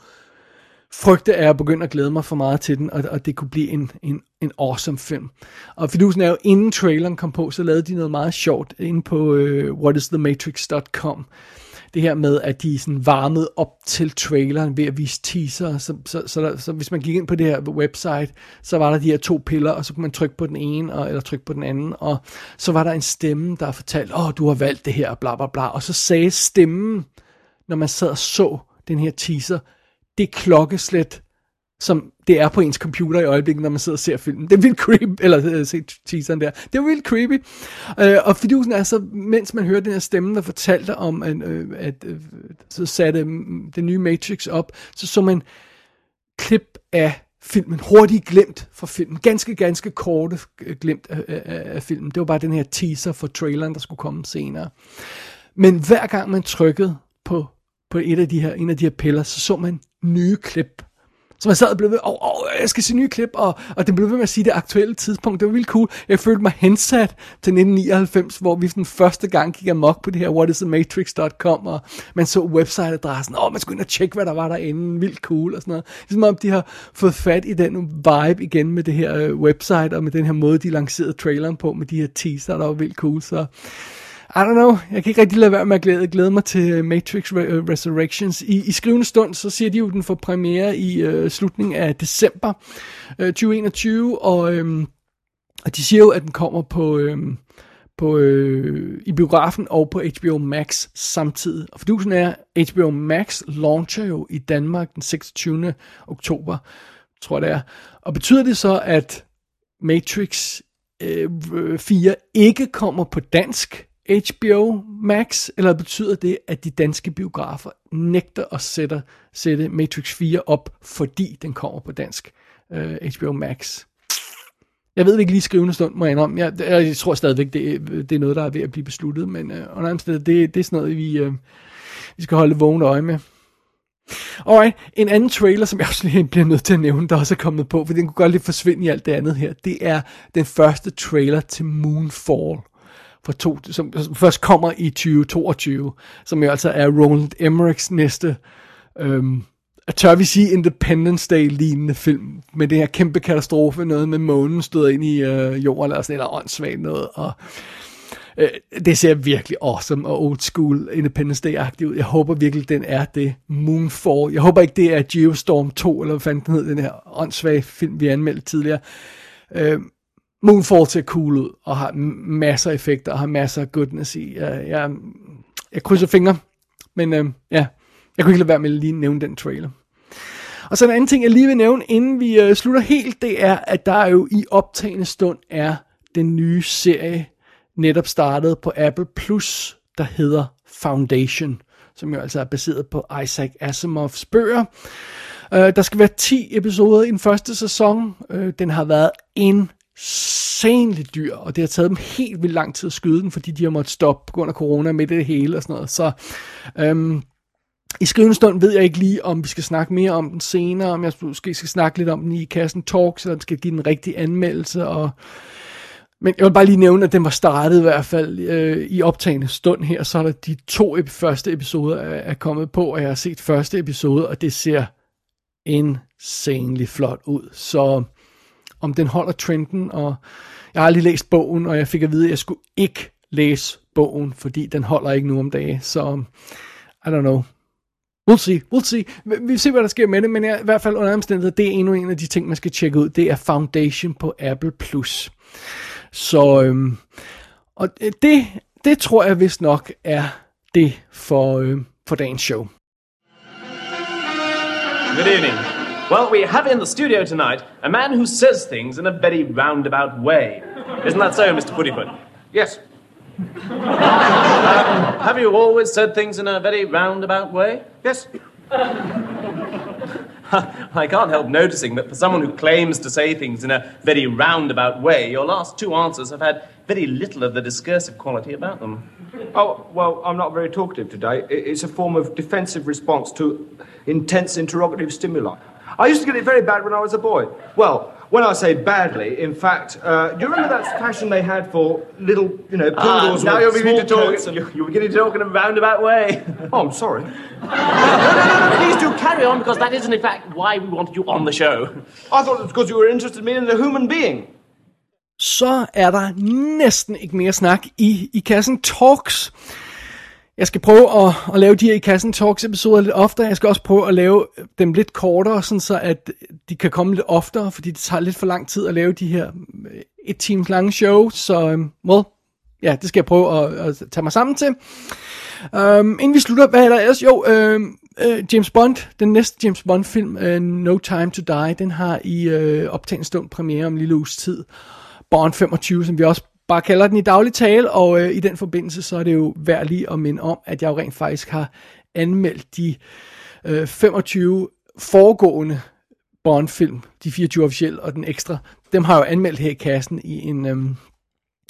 frygte, at jeg begynder at glæde mig for meget til den, og, og det kunne blive en, en, en awesome film. Og fidusen er jo, inden traileren kom på, så lavede de noget meget sjovt inde på øh, whatisthematrix.com det her med, at de sådan varmede op til traileren ved at vise teaser. Så, så, så, der, så hvis man gik ind på det her website, så var der de her to piller, og så kunne man trykke på den ene, og, eller trykke på den anden, og så var der en stemme, der fortalte, åh, oh, du har valgt det her, bla bla bla, og så sagde stemmen, når man sad og så den her teaser, det klokkeslæt, som det er på ens computer i øjeblikket, når man sidder og ser filmen. Det er vildt creepy, eller øh, se teaseren der. Det er vildt creepy. Uh, og fidusen er så, mens man hører den her stemme, der fortalte om, at, uh, at uh, så satte mm, den nye Matrix op, så så man klip af filmen, hurtigt glemt fra filmen, ganske, ganske korte glemt af, af, af filmen. Det var bare den her teaser for traileren, der skulle komme senere. Men hver gang man trykkede på, på et af de her, en af de her piller, så så man nye klip så jeg sad og blev ved, åh, oh, oh, jeg skal se nye klip, og, og det blev ved med at sige det aktuelle tidspunkt. Det var vildt cool. Jeg følte mig hensat til 1999, hvor vi den første gang gik amok på det her whatisthematrix.com, og man så websiteadressen, og oh, man skulle ind og tjekke, hvad der var derinde, vildt cool og sådan noget. Ligesom om de har fået fat i den vibe igen med det her øh, website, og med den her måde, de lancerede traileren på, med de her teaser, der var vildt cool, så... I don't know, jeg kan ikke rigtig lade være med at glæde, glæde mig til øh, Matrix Re- øh, Resurrections. I, I skrivende stund, så siger de jo, at den får premiere i øh, slutningen af december øh, 2021, og, øh, og de siger jo, at den kommer på... Øh, på, øh, i biografen og på HBO Max samtidig. Og fordusen er, HBO Max launcher jo i Danmark den 26. oktober, tror jeg det er. Og betyder det så, at Matrix øh, 4 ikke kommer på dansk HBO Max, eller betyder det, at de danske biografer nægter at sætte, sætte Matrix 4 op, fordi den kommer på dansk øh, HBO Max? Jeg ved det ikke lige skrivende stund, må jeg indrømme. Jeg, jeg tror stadigvæk, det, det er noget, der er ved at blive besluttet, men øh, under det, det er sådan noget, vi, øh, vi skal holde vågen øje med. Alright, en anden trailer, som jeg også lige bliver nødt til at nævne, der også er kommet på, for den kunne godt lidt forsvinde i alt det andet her, det er den første trailer til Moonfall, for to, som, som først kommer i 2022, som jo altså er Roland Emmerichs næste, øhm, tør vi sige Independence Day-lignende film, med det her kæmpe katastrofe, noget med månen støder ind i øh, jorden, eller sådan eller åndssvagt noget, og Øh, det ser virkelig awesome og old school Independence Day-agtigt ud. Jeg håber virkelig, den er det. Moonfall. Jeg håber ikke, det er Geostorm 2, eller hvad fanden den hed, den her åndssvage film, vi anmeldte tidligere. Øh, Moonfall ser cool ud, og har masser af effekter, og har masser af goodness i. Jeg, jeg, jeg krydser fingre, men øh, ja, jeg kunne ikke lade være med at lige nævne den trailer. Og så en anden ting, jeg lige vil nævne, inden vi øh, slutter helt, det er, at der jo i optagende stund er den nye serie netop startet på Apple Plus, der hedder Foundation, som jo altså er baseret på Isaac Asimovs bøger. Øh, der skal være 10 episoder i den første sæson. Øh, den har været en insanely dyr, og det har taget dem helt vildt lang tid at skyde den, fordi de har måttet stoppe på grund af corona med det hele og sådan noget. Så øhm, i skrivende stund ved jeg ikke lige, om vi skal snakke mere om den senere, om jeg måske skal snakke lidt om den i kassen Talks, eller om skal give den rigtige anmeldelse, og men jeg vil bare lige nævne, at den var startet i hvert fald øh, i optagende stund her, så er der de to første episoder er, er kommet på, og jeg har set første episode, og det ser insanely flot ud. Så om den holder trenden, og jeg har aldrig læst bogen, og jeg fik at vide, at jeg skulle ikke læse bogen, fordi den holder ikke nu om dagen. Så um, I don't know. We'll see, we'll see. Vi ser, se, hvad der sker med det, men jeg, i hvert fald under omstændighed, det er endnu en af de ting, man skal tjekke ud. Det er Foundation på Apple+. Plus. Så, øhm, og det, det tror jeg vist nok er det for, øhm, for dagens show. Good evening. Well, we have in the studio tonight a man who says things in a very roundabout way. Isn't that so, Mr. Puddyfoot? Yes. um, have you always said things in a very roundabout way? Yes. I can't help noticing that for someone who claims to say things in a very roundabout way, your last two answers have had very little of the discursive quality about them. Oh, well, I'm not very talkative today. It's a form of defensive response to intense interrogative stimuli. I used to get it very bad when I was a boy. Well, when I say badly, in fact, uh, do you remember that fashion they had for little, you know, poodles ah, now with you're beginning to small talk. coats and- You're, you're beginning to talk in a roundabout way. Oh, I'm sorry. no, no, no, please do carry on because that isn't in fact why we wanted you on the show. I thought it was because you were interested in me as a human being. Så er der næsten ikke mere snak i, i kassen Talks. Jeg skal prøve at, at lave de her i kassen Talks episoder lidt oftere. Jeg skal også prøve at lave dem lidt kortere, sådan så at de kan komme lidt oftere, fordi det tager lidt for lang tid at lave de her øh, et times lange show. Så øhm, well, ja, det skal jeg prøve at, at tage mig sammen til. Um, inden vi slutter, hvad er der ellers? Jo, øhm, uh, James Bond, den næste James Bond film, uh, øh, No Time to Die, den har i uh, optagende stund premiere om en lille uges tid. Bond 25, som vi også bare kalder den i daglig tale, og øh, i den forbindelse, så er det jo værd lige at minde om, at jeg jo rent faktisk har anmeldt de øh, 25 foregående Bond-film, de 24 officielle og den ekstra, dem har jeg jo anmeldt her i kassen i en, øhm,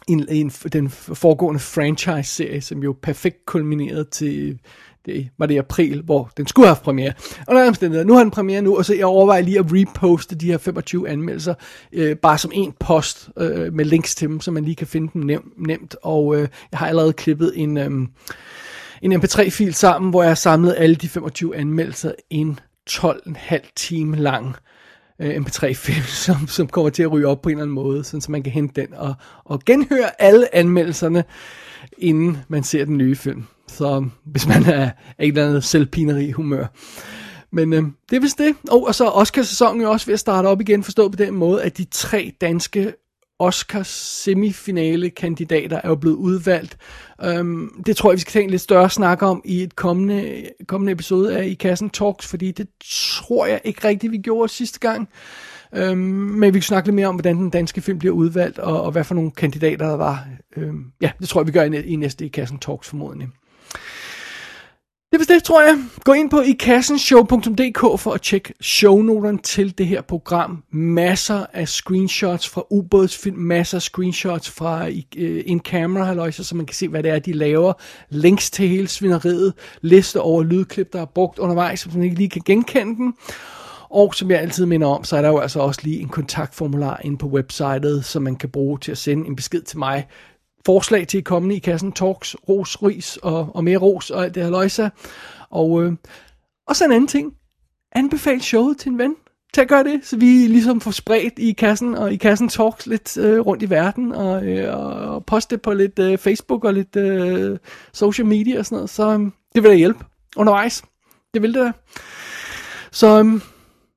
en, en, den foregående franchise-serie, som jo perfekt kulminerede til, det var det i april, hvor den skulle have haft premiere. Og der er omstændigheder. Nu har den premiere nu, og så jeg overvejer lige at reposte de her 25 anmeldelser, øh, bare som en post øh, med links til dem, så man lige kan finde dem nem, nemt. Og øh, jeg har allerede klippet en, øh, en mp3-fil sammen, hvor jeg har samlet alle de 25 anmeldelser en 12,5 time lang øh, mp3-fil, som, som kommer til at ryge op på en eller anden måde, sådan, så man kan hente den og, og genhøre alle anmeldelserne, inden man ser den nye film. Så hvis man er af et eller andet selvpineri humør. Men øh, det er vist det. Oh, og så er Oscar-sæsonen jo også ved at starte op igen, forstået på den måde, at de tre danske Oscars semifinale kandidater er jo blevet udvalgt. Um, det tror jeg, vi skal tage en lidt større snak om i et kommende, kommende episode af I Kassen Talks, fordi det tror jeg ikke rigtigt, vi gjorde sidste gang. Um, men vi kan snakke lidt mere om, hvordan den danske film bliver udvalgt, og, og hvad for nogle kandidater der var øh, ja, det tror jeg, vi gør i, i næste i kassen talks formodentlig. Det er det, tror jeg. Gå ind på ikassenshow.dk for at tjekke shownoterne til det her program. Masser af screenshots fra ubådsfilm, masser af screenshots fra øh, en in-camera halløjser, så man kan se, hvad det er, de laver. Links til hele svineriet, liste over lydklip, der er brugt undervejs, så man ikke lige kan genkende dem. Og som jeg altid minder om, så er der jo altså også lige en kontaktformular inde på websitet, som man kan bruge til at sende en besked til mig, forslag til kommende i kassen, talks, ros, ris og, og mere ros og alt det her løjsa. Og, øh, og så en anden ting. Anbefal showet til en ven. Tag gør det, så vi ligesom får spredt i kassen og i kassen talks lidt øh, rundt i verden og, øh, og poste på lidt øh, Facebook og lidt øh, social media og sådan noget. Så øh, det vil da hjælpe undervejs. Det vil det da. Så øh,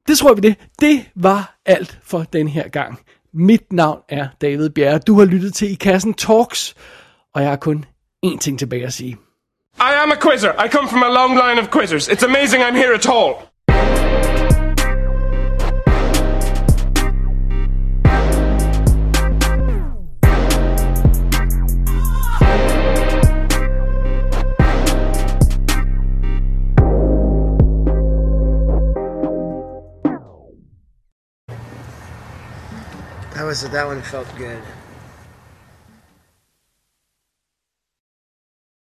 det tror vi det. Det var alt for den her gang. Mit navn er David Bjerre. Du har lyttet til I Kassen Talks, og jeg har kun én ting tilbage at sige. I am a quizzer. I come from a long line of quizzers. It's amazing I'm here at all. Was that one felt good.